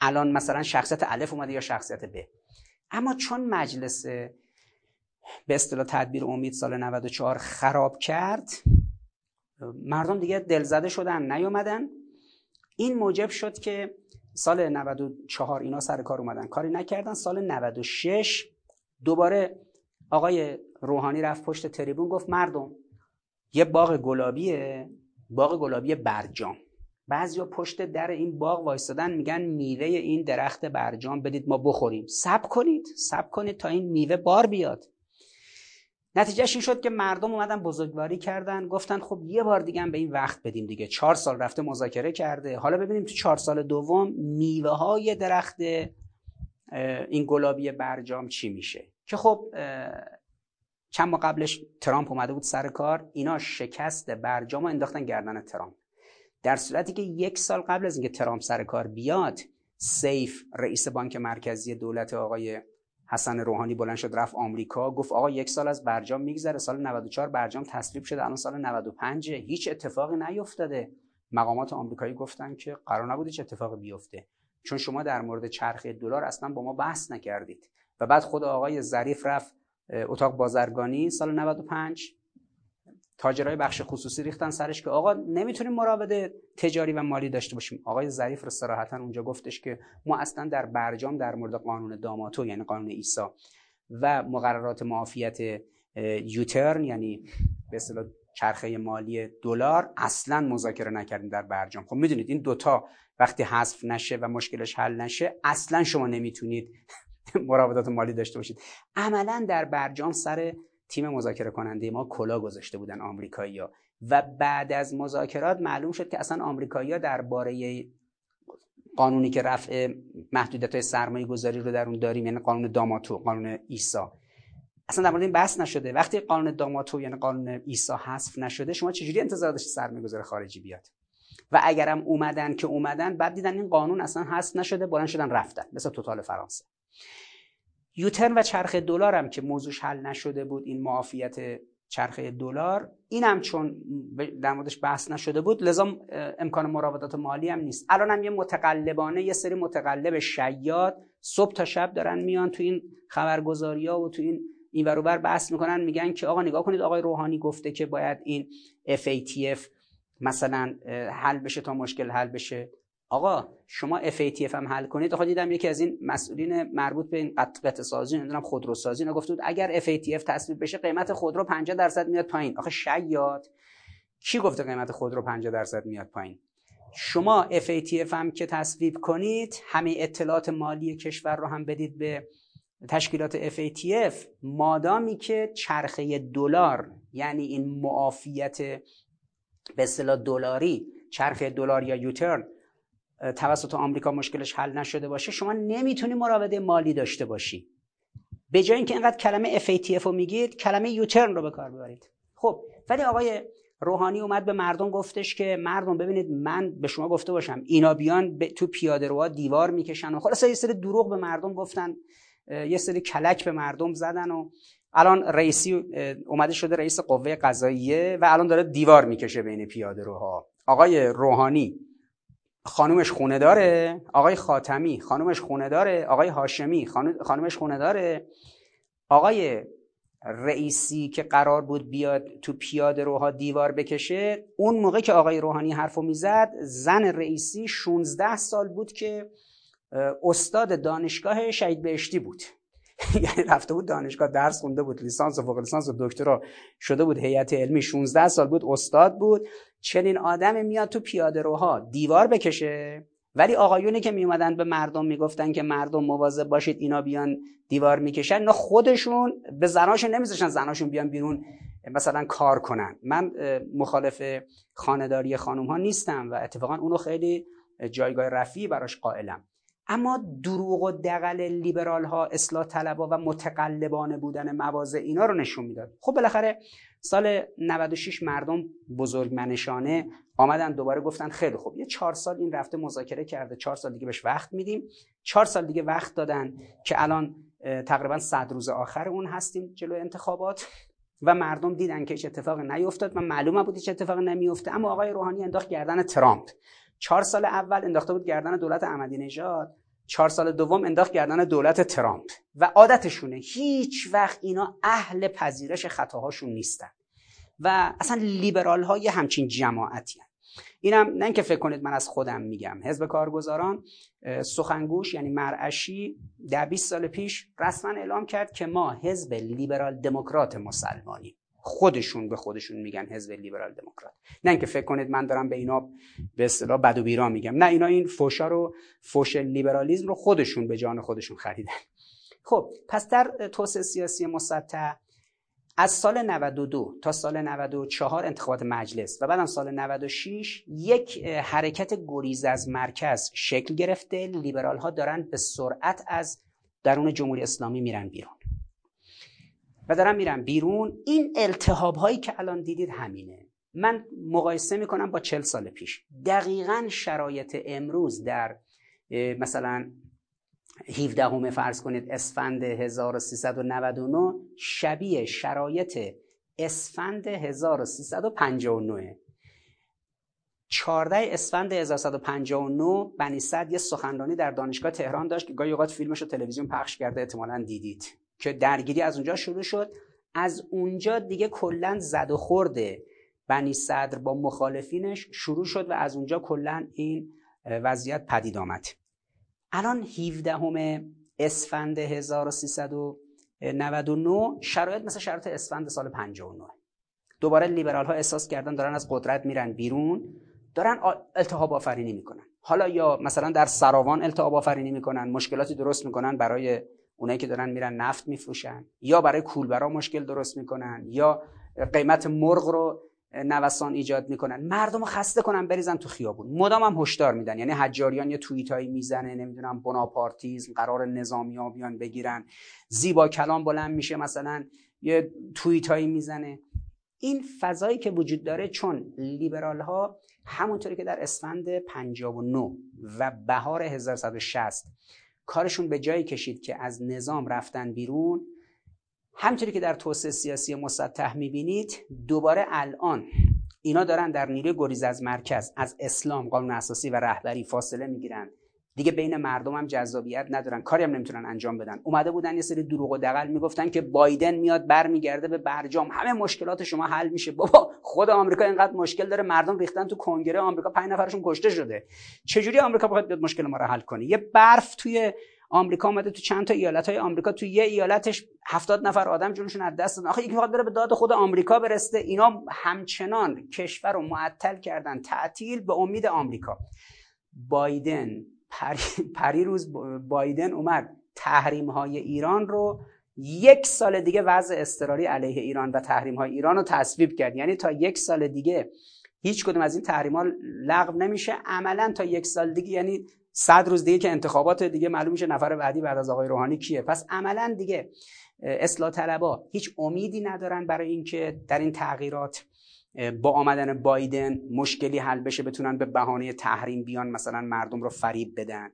الان مثلا شخصیت الف اومده یا شخصیت ب. اما چون مجلس به اصطلاح تدبیر امید سال 94 خراب کرد مردم دیگه دلزده شدن نیومدن. این موجب شد که سال 94 اینا سر کار اومدن. کاری نکردن. سال 96 دوباره آقای روحانی رفت پشت تریبون گفت مردم یه باغ گلابیه باغ گلابی برجام. بعضیا پشت در این باغ وایستادن میگن میوه این درخت برجام بدید ما بخوریم. سب کنید سب کنید تا این میوه بار بیاد. نتیجهش این شد که مردم اومدن بزرگواری کردن گفتن خب یه بار دیگه هم به این وقت بدیم دیگه. چهار سال رفته مذاکره کرده. حالا ببینیم تو چهار سال دوم میوه های درخت این گلابی برجام چی میشه. که خب چند ماه قبلش ترامپ اومده بود سر کار. اینا شکست برجام انداختن گردن ترامپ. در صورتی که یک سال قبل از اینکه ترامپ سر کار بیاد سیف رئیس بانک مرکزی دولت آقای حسن روحانی بلند شد رفت آمریکا گفت آقا یک سال از برجام میگذره سال 94 برجام تصویب شده الان سال 95 هیچ اتفاقی نیفتاده. مقامات آمریکایی گفتن که قرار نبود هیچ اتفاقی بیفته. چون شما در مورد چرخه دلار اصلا با ما بحث نکردید. و بعد خود آقای ظریف رفت اتاق بازرگانی سال 95 تاجرای بخش خصوصی ریختن سرش که آقا نمی‌تونیم مراوده تجاری و مالی داشته باشیم. آقای ظریف رو صراحتا اونجا گفتش که ما اصلا در برجام در مورد قانون داماتو یعنی قانون ایسا و مقررات معافیت یوترن یعنی به اصطلاح چرخه مالی دلار اصلا مذاکره نکردیم در برجام. خب می‌دونید این دوتا وقتی حذف نشه و مشکلش حل نشه اصلا شما نمی‌تونید <laughs> مراودات مالی داشته باشید. عملا در برجام سر تیم مذاکره کننده ما کلا گذاشته بودن آمریکایی‌ها. و بعد از مذاکرات معلوم شد که اصلا آمریکایی‌ها درباره قانونی که رفع محدودیت های سرمایه گذاری رو در اون داریم یعنی قانون داماتو قانون ایسا اصلا در مورد این بحث نشده. وقتی قانون داماتو یعنی قانون ایسا حذف نشده شما چجوری انتظار داشتید سرمایه‌گذار خارجی بیاد؟ و اگرم اومدن که اومدن بعد دیدن این قانون اصلا حذف نشده بلند شدن رفتن مثل توتال فرانسه. یوترن و چرخ دلار هم که موضوعش حل نشده بود این معافیت چرخه دلار این هم چون در موردش بحث نشده بود لذا امکان مراودات مالی هم نیست. الان هم یه متقلبانه یه سری متقلب شیاد صبح تا شب دارن میان تو این خبرگزاری ها و تو این این بر بحث می‌کنن میگن که آقا نگاه کنید آقای روحانی گفته که باید این FATF مثلا حل بشه تا مشکل حل بشه. آقا شما FATF هم حل کنید. آقا دیدم یکی از این مسئولین مربوط به این قطع سازی نمی‌دونم خودروسازی گفته بود اگر FATF تصویب بشه قیمت خودرو 50 درصد میاد پایین. آخه شیاد. کی گفته قیمت خودرو 50 درصد میاد پایین؟ شما FATF هم که تصویب کنید همه اطلاعات مالی کشور رو هم بدید به تشکیلات FATF مادامی که چرخه دلار یعنی این معافیت به اصطلاح دلاری چرخه دلار یا یوترن توسط آمریکا مشکلش حل نشده باشه شما نمی‌تونی مراوده مالی داشته باشی. به جای اینکه اینقدر کلمه FATF رو میگید کلمه یوترن رو به کار ببرید خب ولی آقای روحانی اومد به مردم گفتش که مردم ببینید من به شما گفته باشم اینا بیان تو پیاده روها دیوار می‌کشن و خلاص یه سری دروغ به مردم گفتن یه سری کلک به مردم زدن و الان رئیسی اومده شده رئیس قوه قضاییه و الان داره دیوار می‌کشه بین پیاده روها. آقای روحانی خانومش خونه داره آقای خاتمی خانومش خونه داره آقای هاشمی خانومش خونه داره. آقای رئیسی که قرار بود بیاد تو پیاده روها دیوار بکشه اون موقع که آقای روحانی حرفو می‌زد زن رئیسی 16 سال بود که استاد دانشگاه شهید بهشتی بود. <laughs> یعنی رفته بود دانشگاه درس خونده بود لیسانس و فوق لیسانس و دکترا شده بود هیئت علمی 16 سال بود استاد بود. چنین آدم میاد تو پیاده روها دیوار بکشه. ولی آقایونی که میومدن به مردم می‌گفتن که مردم مواظب باشید اینا بیان دیوار می‌کشن نه خودشون به زناشون نمیذاشن زناشون بیان بیرون مثلا کار کنن. من مخالف خانداری خانم ها نیستم و اتفاقا اونو خیلی جایگاه رفیعی براش قائلم. اما دروغ و دقل لیبرال ها اصلاح طلبا و متقلبانه بودن مواضع اینا رو نشون می‌داد. خب بالاخره سال 96 مردم بزرگمنشانه آمدن دوباره گفتن خیلی خوب یه چهار سال این رفته مذاکره کرده چهار سال دیگه بهش وقت میدیم. چهار سال دیگه وقت دادن که الان تقریبا صد روز آخر اون هستیم جلو انتخابات و مردم دیدن که هیچ اتفاقی نیفتاد و معلومه بود هیچ اتفاقی نمیفته اما آقای روحانی انداخت گردن ترامپ. چهار سال اول انداخته بود گردن دولت احمدی نژاد. چهار سال دوم انداخت گردن دولت ترامپ. و عادتشونه هیچ وقت اینا اهل پذیرش خطاهاشون نیستن. و اصلا لیبرال ها یه همچین جماعتی هن. اینم نه اینکه فکر کنید من از خودم میگم. حزب کارگزاران سخنگوش یعنی مرعشی در 20 سال پیش رسما اعلام کرد که ما حزب لیبرال دموکرات مسلمانیم. خودشون به خودشون میگن حزب لیبرال دموکرات. نه اینکه فکر کنید من دارم به اینا به اصطلاح بد و بیرا میگم. نه اینا این فوشا رو فوش لیبرالیزم رو خودشون به جان خودشون خریدن. خب پس در توسعه سیاسی مسطح از سال 92 تا سال 94 انتخابات مجلس و بعدم سال 96 یک حرکت گریز از مرکز شکل گرفته. لیبرال ها دارن به سرعت از درون جمهوری اسلامی میرن بیرون. و دارم میرم بیرون. این التحاب هایی که الان دیدید همینه. من مقایسه می‌کنم با چل سال پیش. دقیقا شرایط امروز در مثلا 17 همه فرض کنید اسفند 1399 شبیه شرایط اسفند 1359 14 اسفند 1159 بنی صد یه سخنرانی در دانشگاه تهران داشت که گاهی اوقات فیلمش رو تلویزیون پخش کرده احتمالا دیدید. که درگیری از اونجا شروع شد. از اونجا دیگه کلا زد و خورده بنی صدر با مخالفینش شروع شد و از اونجا کلا این وضعیت پدید آمد. الان 17 همه اسفند 1399 شرایط مثل شرایط اسفند سال 59 دوباره لیبرال ها احساس کردن دارن از قدرت میرن بیرون دارن التهاب آفرینی می‌کنن. حالا یا مثلا در سراوان التهاب آفرینی می‌کنن مشکلاتی درست می‌کنن برای اونایی که دارن میرن نفت میفروشن یا برای کولبرا مشکل درست می‌کنن یا قیمت مرغ رو نوسان ایجاد می‌کنن. مردم رو خسته کنن بریزن تو خیابون. مدام هم هشدار میدن. یعنی حجاریان یه توییت هایی می‌زنه نمی‌دونم بناپارتیزم قرار نظامی ها بیان بگیرن. زیبا کلام بلند میشه مثلا یه توییت هایی می‌زنه. این فضایی که وجود داره چون لیبرال ها همونطوری که در اسفند 59 و بهار 1160 کارشون به جایی کشید که از نظام رفتن بیرون. همطوری که در توسعه سیاسی مسطح می‌بینید دوباره الان اینا دارن در نیروی گریز از مرکز از اسلام قانون اساسی و رهبری فاصله می‌گیرن. دیگه بین مردم هم جذابیت ندارن. کاری هم نمی‌تونن انجام بدن. اومده بودن یه سری دروغ و دقل می‌گفتن که بایدن میاد برمیگرده به برجام. همه مشکلات شما حل میشه. بابا خود آمریکا اینقدر مشکل داره. مردم ریختن تو کنگره آمریکا. پنج نفرشون کشته شده. چجوری آمریکا باید بیاد مشکل ما رو حل کنه؟ یه برف توی آمریکا اومده تو چند تا ایالت های آمریکا. تو یه ایالتش هفتاد نفر آدم جونشون از دست دادن. آخه یکی می‌خواد بره به داد خود آمریکا برسته اینا همچنان کشور رو معطل کردن. تعطیل به امید آمریکا. بایدن پری, پری روز بایدن اومد. تحریم های ایران رو یک سال دیگه وضع اضطراری علیه ایران و تحریم های ایران رو تصویب کرد. یعنی تا یک سال دیگه هیچ کدوم از این تحریم ها لغو نمیشه. عملا تا یک سال دیگه یعنی صد روز دیگه که انتخابات دیگه معلوم میشه نفر بعدی بعد از آقای روحانی کیه. پس عملا دیگه اصلاح طلبا هیچ امیدی ندارن برای اینکه در این تغییرات با آمدن بایدن مشکلی حل بشه بتونن به بهانه تحریم بیان مثلا مردم رو فریب بدن.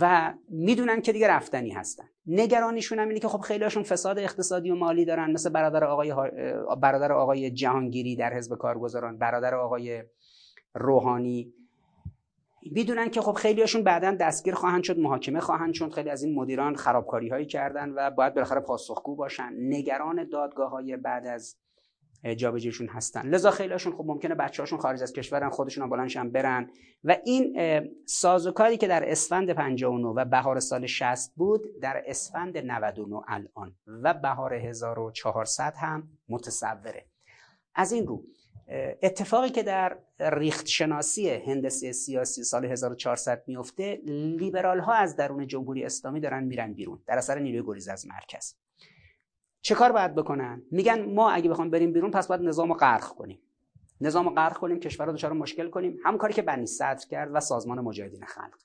و می‌دونن که دیگه رفتنی هستن. نگرانیشون هم اینه که خب خیلیشون فساد اقتصادی و مالی دارن مثل برادر آقای برادر آقای جهانگیری در حزب کارگزاران برادر آقای روحانی. می‌دونن که خب خیلیاشون بعدا دستگیر خواهند شد محاکمه خواهند شد. خیلی از این مدیران خرابکاری هایی کردن و باید بالاخره پاسخگو باشن. نگران دادگاه های بعد از جابجیشون هستن. لذا خیلیشون خب ممکنه بچه‌هاشون خارج از کشورن خودشون هم بلندشن برن. و این سازوکاری که در اسفند 59 و بهار سال 60 بود در اسفند 99 الان. و بهار 1400 هم متصوره. از این رو اتفاقی که در ریخت شناسی هندسه سیاسی سال 1400 میفته لیبرال ها از درون جمهوری اسلامی دارن میرن بیرون. در اثر نیروی گریز از مرکز. چه کار باید بکنن؟ میگن ما اگه بخوام بریم بیرون پس باید نظام غرق کنیم. نظام غرق کنیم کشور رو دچار مشکل کنیم. هم کاری که بنی صدر کرد و سازمان مجاهدین خلق.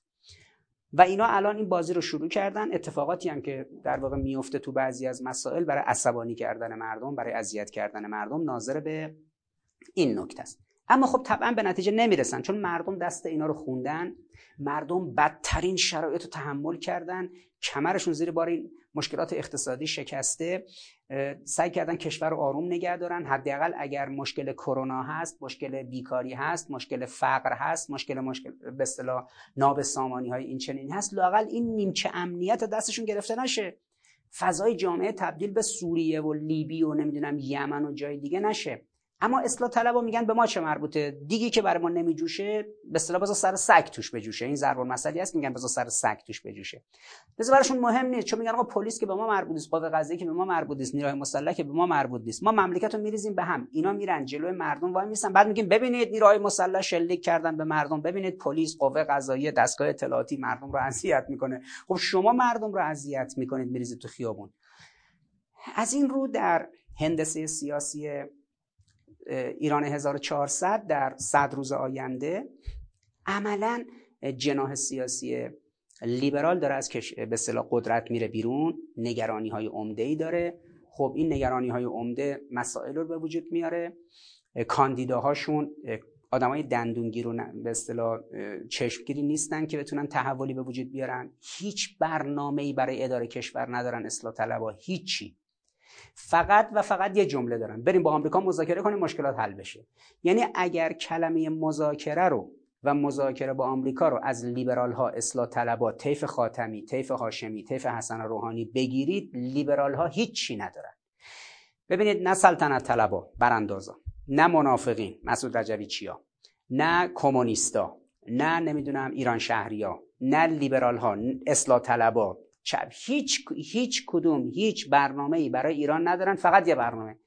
و اینا الان این بازی رو شروع کردن. اتفاقاتی هم که در واقع میفته تو بعضی از مسائل برای عصبانی کردن مردم برای اذیت کردن مردم ناظر به این نکته است. اما خب طبعا به نتیجه نمی‌رسن چون مردم دست اینا رو خوندن مردم بدترین شرایط رو تحمل کردن کمرشون زیر بار این مشکلات اقتصادی شکسته سعی کردن کشور رو آروم نگه دارن. حداقل اگر مشکل کرونا هست مشکل بیکاری هست مشکل فقر هست مشکل مشکل به اصطلاح ناب سامانی های این چنینی هست لاقل این نیمچه امنیت دستشون گرفته نشه. فضای جامعه تبدیل به سوریه و لیبی و نمی‌دونم یمن و جای دیگه نشه. اما اصلاح طلبا میگن به ما چه مربوطه؟ دیگی که برای ما نمیجوشه به اصطلاح بذار سر سگ توش بجوشه. این ضرب المثلی هست میگن بذار سر سگ توش بجوشه. بذار براشون مهم نیست چون میگن آقا پلیس که به ما مربوط نیست قوه قضاییه که به ما مربوط نیست نیروهای مسلح که به ما مربوط نیست. ما مملکت رو میریزیم به هم. اینا میرن جلوی مردم وای میسن بعد میگیم ببینید نیروهای مسلح شلیک کردن به مردم. ببینید پلیس قوه قضاییه دستگاه اطلاعاتی مردم رو اذیت می‌کنه. خب شما مردم رو اذیت می‌کنید میریزید تو خیابون. از این رو در هندسه سیاسی ایران 1400 در صد روز آینده عملا جناح سیاسی لیبرال داره از به اصطلاح قدرت میره بیرون نگرانی های عمده ای داره. خب این نگرانی های عمده مسائل رو به وجود میاره. کاندیداهاشون آدمای دندونگیر و به اصطلاح چشمگیری نیستن که بتونن تحولی به وجود بیارن. هیچ برنامه ای برای اداره کشور ندارن اصلاح طلبا هیچی. فقط و فقط یه جمله دارن بریم با آمریکا مذاکره کنیم مشکلات حل بشه. یعنی اگر کلمه مذاکره رو و مذاکره با آمریکا رو از لیبرال ها اصلاح طلبات طیف خاتمی طیف هاشمی طیف حسن روحانی بگیرید لیبرال ها هیچی ندارن. ببینید نه سلطنت طلبا براندازا نه منافقین. مسعود رجوی چیا؟ نه کمونیستا نه نمی‌دونم ایران شهریا نه لیبرال ها اصلاح طلبا چپ. هیچ هیچ کدوم هیچ برنامه ای برای ایران ندارن فقط یه برنامه.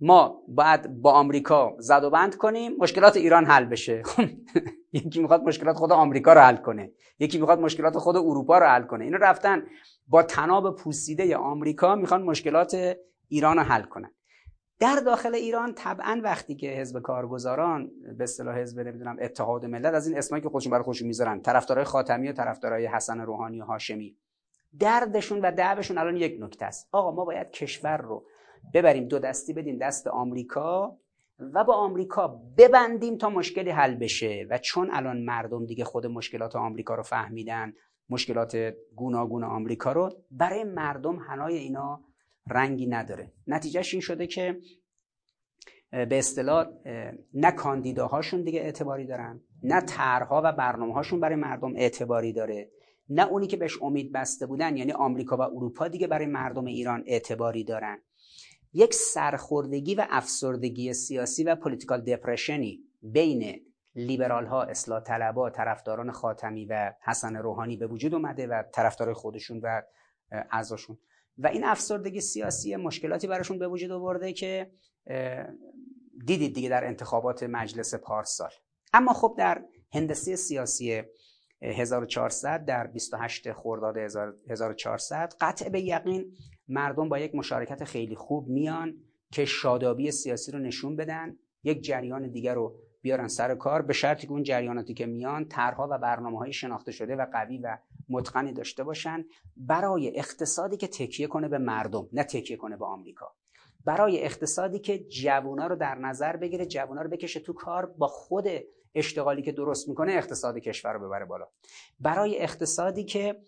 ما باید با آمریکا زد و بند کنیم مشکلات ایران حل بشه. <laughs> یکی می‌خواد مشکلات خود آمریکا رو حل کنه یکی می‌خواد مشکلات خود اروپا رو حل کنه. اینا رفتن با تناب پوسیده آمریکا می‌خوان مشکلات ایران رو حل کنن. در داخل ایران طبعا وقتی که حزب کارگزاران به اصطلاح حزب نمی‌دونم اتحاد ملت از این اسمایی که خودشون برای خودشون می‌ذارن طرفدارای خاتمی و طرفدارای حسن روحانی و هاشمی. دردشون و دعوشون الان یک نکته است. آقا ما باید کشور رو ببریم دو دستی بدیم دست آمریکا و با آمریکا ببندیم تا مشکلی حل بشه. و چون الان مردم دیگه خود مشکلات آمریکا رو فهمیدن مشکلات گوناگون آمریکا رو برای مردم هنای اینا رنگی نداره. نتیجهش این شده که به اصطلاح نه کاندیداهاشون دیگه اعتباری دارن نه طرحها و برنامه هاشون برای مردم اعتباری داره. نه اونی که بهش امید بسته بودن یعنی آمریکا و اروپا دیگه برای مردم ایران اعتباری دارن. یک سرخوردگی و افسردگی سیاسی و پولیتیکال دپرشنی بین لیبرال ها اصلاح طلبا طرفداران خاتمی و حسن روحانی به وجود اومده و طرفدار خودشون و اعضاشون. و این افسردگی سیاسی مشکلاتی براشون به وجود آورده که دیدید دیگه در انتخابات مجلس پارسال. اما خب در هندسه سیاسی 1400 در 28 خرداد 1400 قطع به یقین مردم با یک مشارکت خیلی خوب میان که شادابی سیاسی رو نشون بدن یک جریان دیگر رو بیارن سر کار به شرطی که اون جریاناتی که میان طرحها و برنامه های شناخته شده و قوی و متقنی داشته باشن برای اقتصادی که تکیه کنه به مردم نه تکیه کنه به آمریکا. برای اقتصادی که جوونا رو در نظر بگیره جوونا رو بکشه تو کار با خود اشتغالی که درست می‌کنه اقتصاد کشور رو ببره بالا. برای اقتصادی که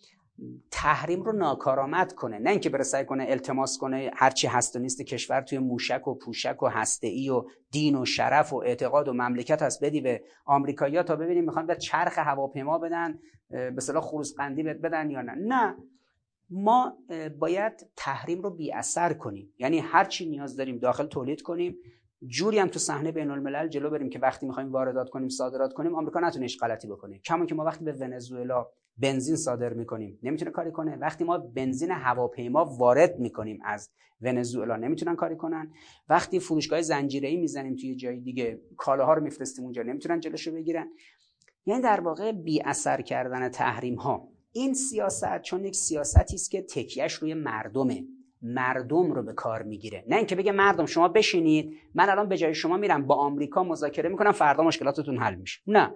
تحریم رو ناکارآمد کنه نه اینکه بره سعی کنه التماس کنه هرچی هست و نیست کشور توی موشک و پوشک و ای و دین و شرف و اعتقاد و مملکت هست بدی به آمریکایی‌ها تا ببینیم می‌خوان به چرخ هواپیما بدن به اصطلاح خروس قندی بدن یا نه. نه. ما باید تحریم رو بی اثر کنیم. یعنی هرچی نیاز داریم داخل تولید کنیم. جوری هم تو صحنه بین الملل جلو بریم که وقتی می‌خوایم واردات کنیم صادرات کنیم آمریکا نتونه هیچ غلطی بکنه. کما که ما وقتی به ونزوئلا بنزین صادر می‌کنیم نمی‌تونه کاری کنه. وقتی ما بنزین هواپیما وارد می‌کنیم از ونزوئلا نمی‌تونن کاری کنن. وقتی فروشگاه زنجیره‌ای می‌زنیم توی جای دیگه کالاها رو میفرستیم اونجا نمی‌تونن جلوشو بگیرن. یعنی در واقع بی اثر کردن تحریم ها این سیاست چون یک سیاستی است که تکیهش روی مردمه. مردم رو به کار می‌گیره. نه اینکه بگه مردم شما بشینید من الان به جای شما میرم با آمریکا مذاکره می‌کنم فردا مشکلاتتون حل میشه. نه.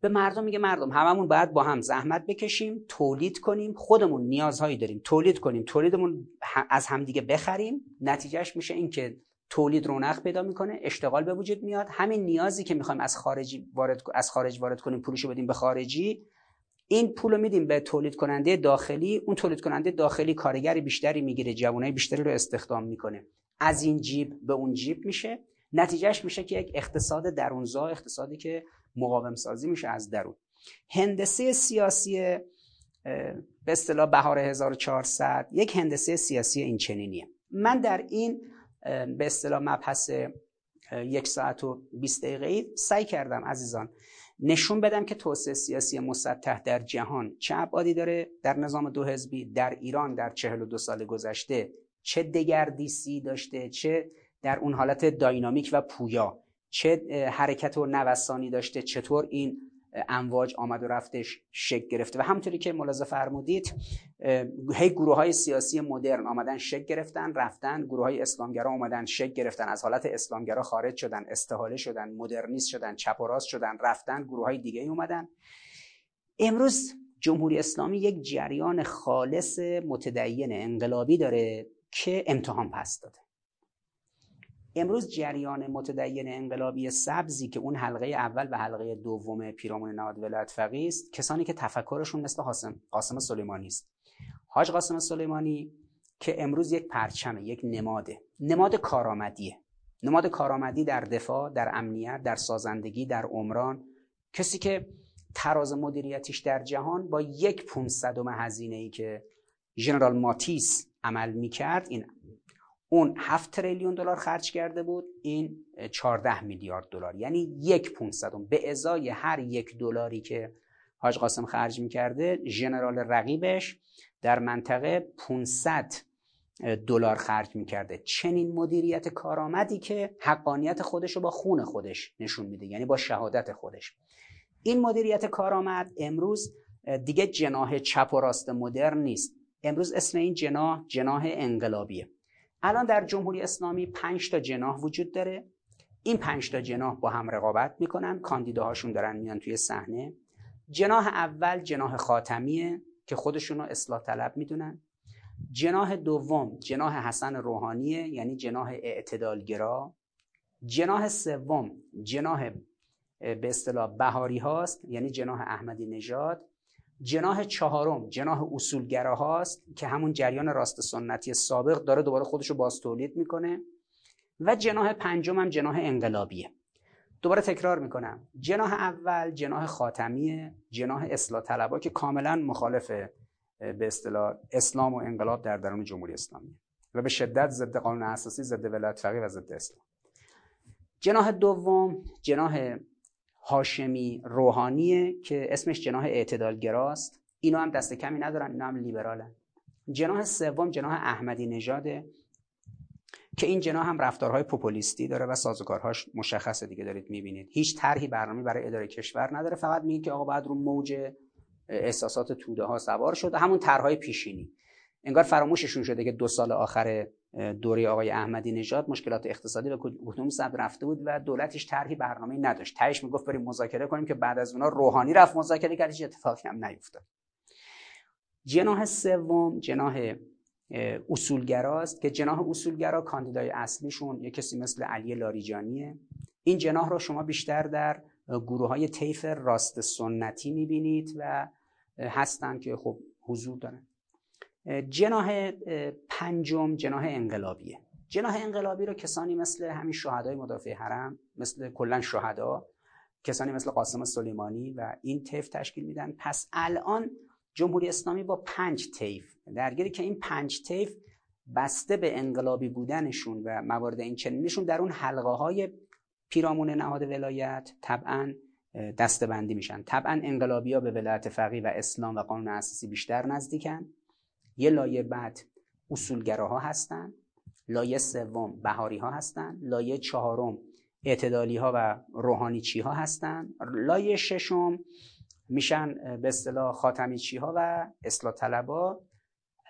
به مردم میگه مردم هممون باید با هم زحمت بکشیم تولید کنیم خودمون نیازهایی داریم. تولید کنیم. تولیدمون از همدیگه بخریم. نتیجهش میشه اینکه تولید رونق پیدا می‌کنه اشتغال به وجود میاد. همین نیازی که می‌خوایم از خارجی وارد از خارج وارد کنیم پولشو بدیم به خارجی این پول رو میدیم به تولید کننده داخلی اون تولید کننده داخلی کارگری بیشتری می‌گیره جوانای بیشتری رو استخدام می‌کنه. از این جیب به اون جیب میشه. نتیجهش میشه که یک اقتصاد درونزا اقتصادی که مقاوم سازی میشه از درون. هندسه سیاسی به اصطلاح بهار 1400 یک هندسه سیاسی این چنینیه. من در این به اصطلاح مبحث یک ساعت و 20 دقیقه سعی کردم عزیزان نشون بدم که توسعه سیاسی مسطح در جهان چه ابعادی داره در نظام دو حزبی در ایران در 42 سال گذشته چه دگردیسی داشته چه در اون حالت داینامیک و پویا چه حرکت و نوسانی داشته چطور این امواج آمد و رفتش شکل گرفته. و همونطوری که ملاحظه فرمودید هی گروه های سیاسی مدرن آمدن شکل گرفتن رفتن. گروه های اسلامگرا آمدن شکل گرفتن. از حالت اسلامگرا خارج شدن استحاله شدن مدرنیست شدن چپ و راست شدن رفتن. گروه های دیگه اومدن. امروز جمهوری اسلامی یک جریان خالص متدین انقلابی داره که امتحان پس داده. امروز جریان متدین انقلابی سبزی که اون حلقه اول و حلقه دوم پیرامون نهاد ولایت فقیه است کسانی که تفکرشون مثل قاسم قاسم سلیمانی است. حاج قاسم سلیمانی که امروز یک پرچمه یک نماده. نماد کارآمدیه. نماد کارآمدی در دفاع در امنیت در سازندگی در عمران. کسی که تراز مدیریتیش در جهان با یک پونصدم هزینه ای که ژنرال ماتیس عمل می‌کرد این اون 7 تریلیون دلار خرج کرده بود این 14 میلیارد دلار. یعنی یک پونصدم به ازای هر یک دلاری که حاج قاسم خرج می‌کرده ژنرال رقیبش در منطقه 500 دلار خرج می‌کرده. چنین مدیریت کارآمدی که حقانیت خودش رو با خون خودش نشون میده یعنی با شهادت خودش. این مدیریت کارآمد امروز دیگه جناح چپ و راست مدرن نیست. امروز اسم این جناح جناح انقلابیه. الان در جمهوری اسلامی پنج تا جناح وجود داره. این پنج تا جناح با هم رقابت می‌کنن. کاندیداهاشون دارن میان توی صحنه. جناح اول جناح خاتمیه که خودشون رو اصلاح طلب می‌دونن. جناح دوم جناح حسن روحانیه یعنی جناح اعتدالگرا. جناح سوم جناح به اصطلاح بهاری هاست یعنی جناح احمدی نژاد. جناح چهارم جناح اصولگرا هاست که همون جریان راست سنتی سابق داره دوباره خودش رو باز تولید می‌کنه. و جناح پنجم هم جناح انقلابیه. دوباره تکرار می‌کنم. جناح اول جناح خاتمیه جناح اصلاح طلبا که کاملا مخالف به اصطلاح اسلام و انقلاب در درون جمهوری اسلامی و به شدت ضد قانون اساسی ضد ولایت فقیه و ضد اسلام. جناح دوم جناح هاشمی روحانیه که اسمش جناح اعتدالگراست. اینو هم دست کمی ندارن اینا هم لیبرالن. جناح سوم جناح احمدی نژاده که این جناح هم رفتارهای پوپولیستی داره و سازوکارهاش مشخصه دیگه دارید می‌بینید. هیچ طرحی برنامه برای اداره کشور نداره. فقط میگه که آقا باید رو موج احساسات توده ها سوار شد. همون طرحهای پیشینی. انگار فراموششون شده که دو سال آخر دوره آقای احمدی نژاد مشکلات اقتصادی و کدوم سب رفته بود و دولتش طرحی برنامه نداشت. تهش می‌گفت بریم مذاکره کنیم که بعد از اونها روحانی رفت مذاکره کرد هیچ اتفاقی هم نیفتاد. جناح سوم جناح اصولگراست که جناح اصولگرا کاندیدای اصلیشون یه کسی مثل علی لاریجانیه. این جناح رو شما بیشتر در گروه های طیف راست سنتی می‌بینید و هستن که خب حضور دارن. جناح پنجم جناح انقلابیه. جناح انقلابی رو کسانی مثل همین شهدای مدافع حرم مثل کلا شهدا کسانی مثل قاسم سلیمانی و این طیف تشکیل میدن. پس الان جمهوری اسلامی با پنج طیف درگیری که این پنج طیف بسته به انقلابی بودنشون و موارد این چنینشون در اون حلقه های پیرامون نهاد ولایت طبعا دستبندی میشن. طبعا انقلابی ها به ولایت فقیه و اسلام و قانون اساسی بیشتر نزدیکن. یه لایه بعد اصولگراها هستن لایه سوم بهاری ها هستن لایه چهارم اعتدالی ها و روحانی چی ها هستن لایه ششم میشن به اصطلاح خاتمی چی ها و اصلاح طلبا.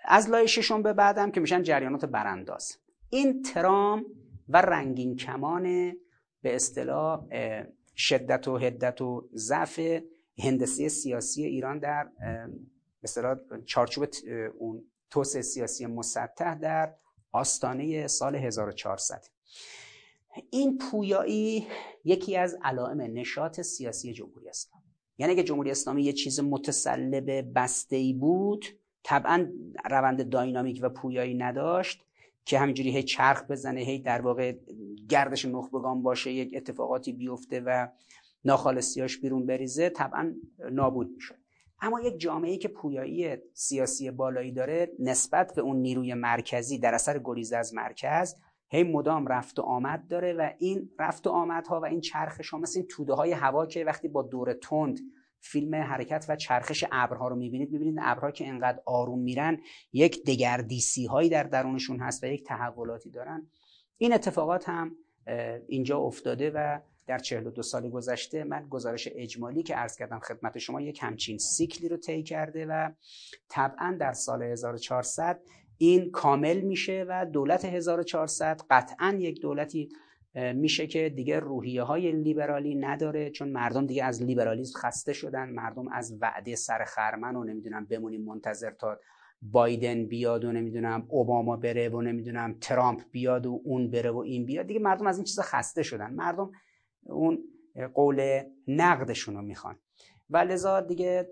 از لایه ششم به بعدم که میشن جریانات برانداز. این ترام و رنگین کمان به اصطلاح شدت و هدت و ضعف هندسی سیاسی ایران در مثلا چارچوب اون توسعه سیاسی مسطح در آستانه سال 1400 این پویایی یکی از علائم نشاط سیاسی جمهوری اسلامی. یعنی که جمهوری اسلامی یه چیز متسلب بسته ای بود طبعا روند داینامیک و پویایی نداشت که همینجوری هی چرخ بزنه هی در واقع گردش نخبگان باشه یک اتفاقاتی بیفته و ناخالصیاش بیرون بریزه طبعا نابود میشه اما یک جامعه که پویایی سیاسی بالایی داره نسبت به اون نیروی مرکزی در اثر گریز از مرکز هی مدام رفت و آمد داره و این رفت و آمدها و این چرخش ها مثل این توده های هوا که وقتی با دور تند فیلم حرکت و چرخش ابرها رو می‌بینید می‌بینید ابرها که انقدر آروم میرن یک دگردیسی هایی در درونشون هست و یک تحولاتی دارن. این اتفاقات هم اینجا افتاده و در 42 سال گذشته من گزارش اجمالی که عرض کردم خدمت شما یک همچین سیکلی رو طی کرده و طبعا در سال 1400 این کامل میشه و دولت 1400 قطعا یک دولتی میشه که دیگه روحیه های لیبرالی نداره چون مردم دیگه از لیبرالیسم خسته شدن مردم از وعده سر خرمن و نمی‌دونم بمونیم منتظر تا بایدن بیاد و نمی‌دونم اوباما بره و نمی‌دونم ترامپ بیاد و اون بره و این بیاد. دیگه مردم از این چیزا خسته شدن. مردم اون قول نقدشون رو می‌خوان. و لذا دیگه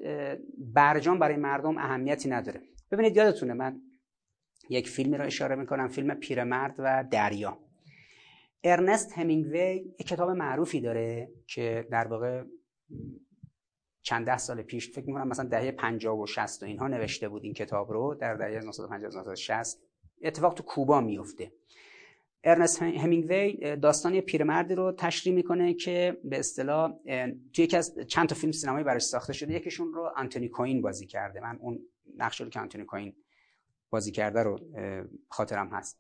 برجام برای مردم اهمیتی نداره. ببینید یادتونه من یک فیلمی رو اشاره می‌کنم فیلم پیرمرد و دریا. ارنست همینگوی یک کتاب معروفی داره که در واقع چند ده سال پیش فکر می‌کنم مثلا دهه 50 و 60 و اینها نوشته بود این کتاب رو در دهه 1950 1960 اتفاق تو کوبا میفته ارنست همینگوی داستان پیرمردی رو تشریح می‌کنه که به اصطلاح توی یکی از چند تا فیلم سینمایی براش ساخته شده. یکیشون رو آنتونی کوین بازی کرده. من اون نقش رو که آنتونی کوین بازی کرده رو خاطرم هست.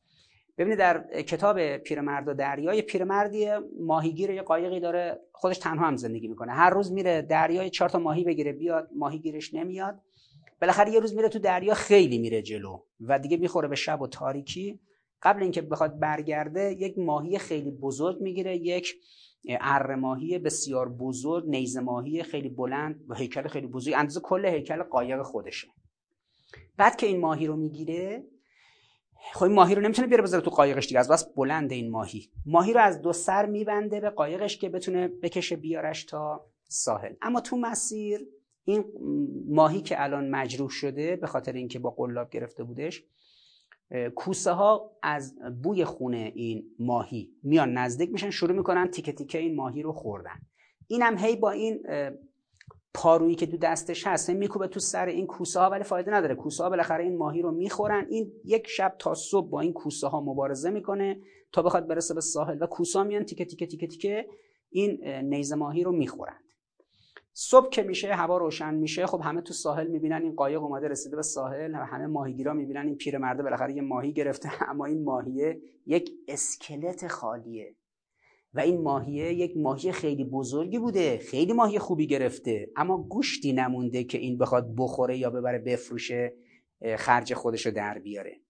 ببینید در کتاب پیرمرد و دریای پیرمردی ماهیگیر یه قایقی داره خودش تنها هم زندگی می‌کنه. هر روز میره دریای چهار تا ماهی بگیره بیاد ماهیگیرش نمیاد. بالاخره یه روز میره تو دریا خیلی میره جلو و دیگه می‌خوره به شب و تاریکی. قبل اینکه بخواد برگرده یک ماهی خیلی بزرگ می‌گیره یک اره ماهی بسیار بزرگ نیزه ماهی خیلی بلند و هیکل خیلی بزرگ اندازه کل هیکل قایق خودشه. بعد که این ماهی رو می‌گیره خب این ماهی رو نمی‌تونه بیاره بذاره تو قایقش دیگه از بس بلند این ماهی. ماهی رو از دو سر میبنده به قایقش که بتونه بکشه بیارش تا ساحل. اما تو مسیر این ماهی که الان مجروح شده به خاطر اینکه با قلاب گرفته بودش کوسه ها از بوی خونه این ماهی میان نزدیک میشن شروع می‌کنن تیکه تیکه این ماهی رو خوردن. اینم هی با این پارویی که تو دستش هست میکوبه تو سر این کوسه ها ولی فایده نداره. کوسه ها بالاخره این ماهی رو می‌خورن. این یک شب تا صبح با این کوسه ها مبارزه می‌کنه تا بخواد برسه به ساحل. و کوسه ها میان تیکه تیکه تیکه تیکه این نیزه ماهی رو می‌خورن. صبح که میشه هوا روشن میشه خب همه تو ساحل می‌بینن این قایق اومده رسیده به ساحل و همه ماهیگیرا می‌بینن این پیرمرده بالاخره یه ماهی گرفته <laughs> اما این ماهیه یک اسکلت خالیه. و این ماهیه یک ماهی خیلی بزرگی بوده خیلی ماهی خوبی گرفته اما گوشتی نمونده که این بخواد بخوره یا ببره بفروشه خرج خودشو در بیاره.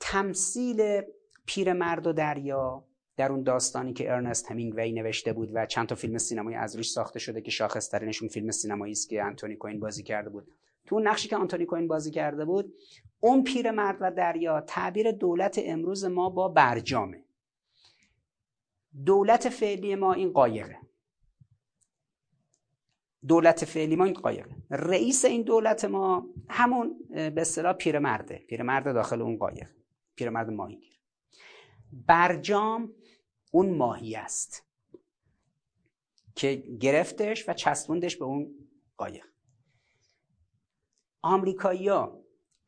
تمثیل پیرمرد و دریا در اون داستانی که ارنست همینگوی نوشته بود و چند تا فیلم سینمایی از روش ساخته شده که شاخصترینشون فیلم سینمایی است که انتونی کوین بازی کرده بود. تو اون نقشی که آنتونی کوین بازی کرده بود اون پیرمرد و دریا تعبیر دولت امروز ما با برجامه. دولت فعلی ما این قایقه. دولت فعلی ما این قایقه. رئیس این دولت ما همون به اصطلاح پیرمرده. پیرمرد داخل اون قایق پیرمرد ماهیگیر. برجام اون ماهی است که گرفتش و چسبوندش به اون قایق. آمریکایی‌ها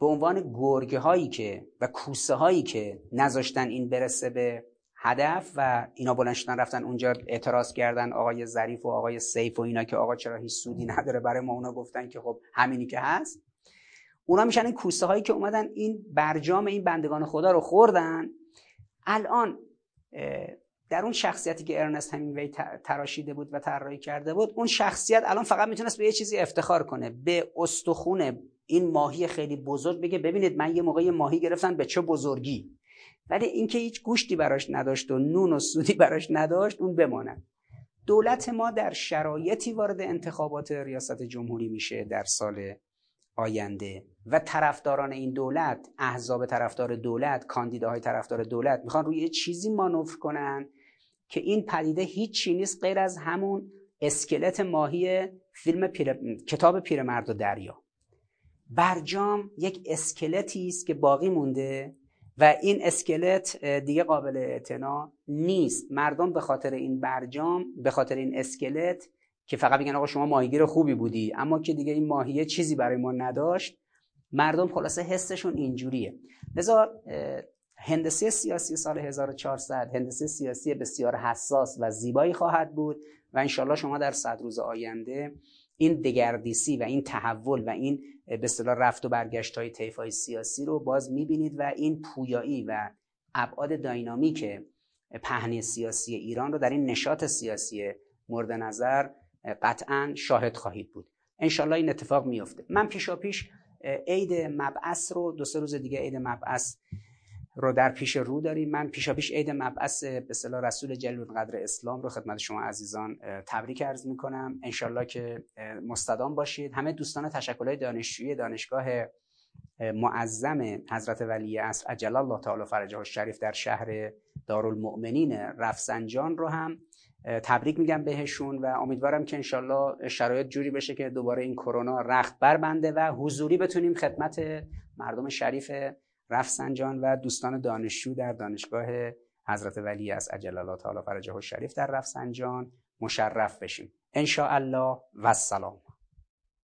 به عنوان گرگه هایی که و کوسه هایی که نذاشتن این برسه به هدف و اینا بلند شدن رفتن اونجا اعتراض کردن آقای ظریف و آقای سیف و اینا که آقا چرا هیچ سودی نداره برای ما اونا گفتن که خب همینی که هست. اونا میشن این کوسه هایی که اومدن این برجام این بندگان خدا رو خوردن. الان در اون شخصیتی که ارنست همینوی تراشیده بود و طراحی کرده بود اون شخصیت الان فقط می‌تونست به یه چیزی افتخار کنه به استخون این ماهی خیلی بزرگ بگه ببینید من یه موقع ماهی گرفتن به چه بزرگی. ولی اینکه هیچ گوشتی براش نداشت و نون و سودی براش نداشت اون بماند. دولت ما در شرایطی وارد انتخابات ریاست جمهوری میشه در سال آینده و طرفداران این دولت احزاب طرفدار دولت کاندیداهای طرفدار دولت می‌خوان روی چیزی مانور کنن که این پدیده هیچی نیست غیر از همون اسکلت ماهی فیلم کتاب پیرمرد و دریا. برجام یک اسکلتی است که باقی مونده و این اسکلت دیگه قابل اعتنا نیست. مردم به خاطر این برجام به خاطر این اسکلت که فقط بگن آقا شما ماهیگیر خوبی بودی اما که دیگه این ماهیه چیزی برای ما نداشت مردم خلاصه حسشون اینجوریه. لذا هندسه سیاسی سال 1400 هندسه سیاسی بسیار حساس و زیبایی خواهد بود و انشالله شما در صد روز آینده این دگردیسی و این تحول و این به اصطلاح رفت و برگشت های طیف سیاسی رو باز می‌بینید و این پویایی و ابعاد داینامیک پهنی سیاسی ایران رو در این نشاط سیاسی مورد نظر قطعا شاهد خواهید بود. انشالله این اتفاق میفته من پیشا پیش عید مبعث رو دو سه روز دیگه عید مبعث رو در پیش رو داریم. من پیشا پیش عید مبعث به اصطلاح رسول جلیل قدر اسلام رو خدمت شما عزیزان تبریک عرض می‌کنم. انشالله که مستدام باشید. همه دوستان تشکلهای دانشجویی دانشگاه معظم حضرت ولی اصر عجل الله تعالی فرجه الشریف در شهر دارالمؤمنین رفسنجان رو هم تبریک میگم بهشون و امیدوارم که انشالله شرایط جوری بشه که دوباره این کرونا رخت بربنده و حضوری بتونیم خدمت مردم شریف رفسنجان و دوستان دانشجو در دانشگاه حضرت ولی از عجل الله تعالی فرجه الشریف در رفسنجان مشرف بشیم. ان الله و السلام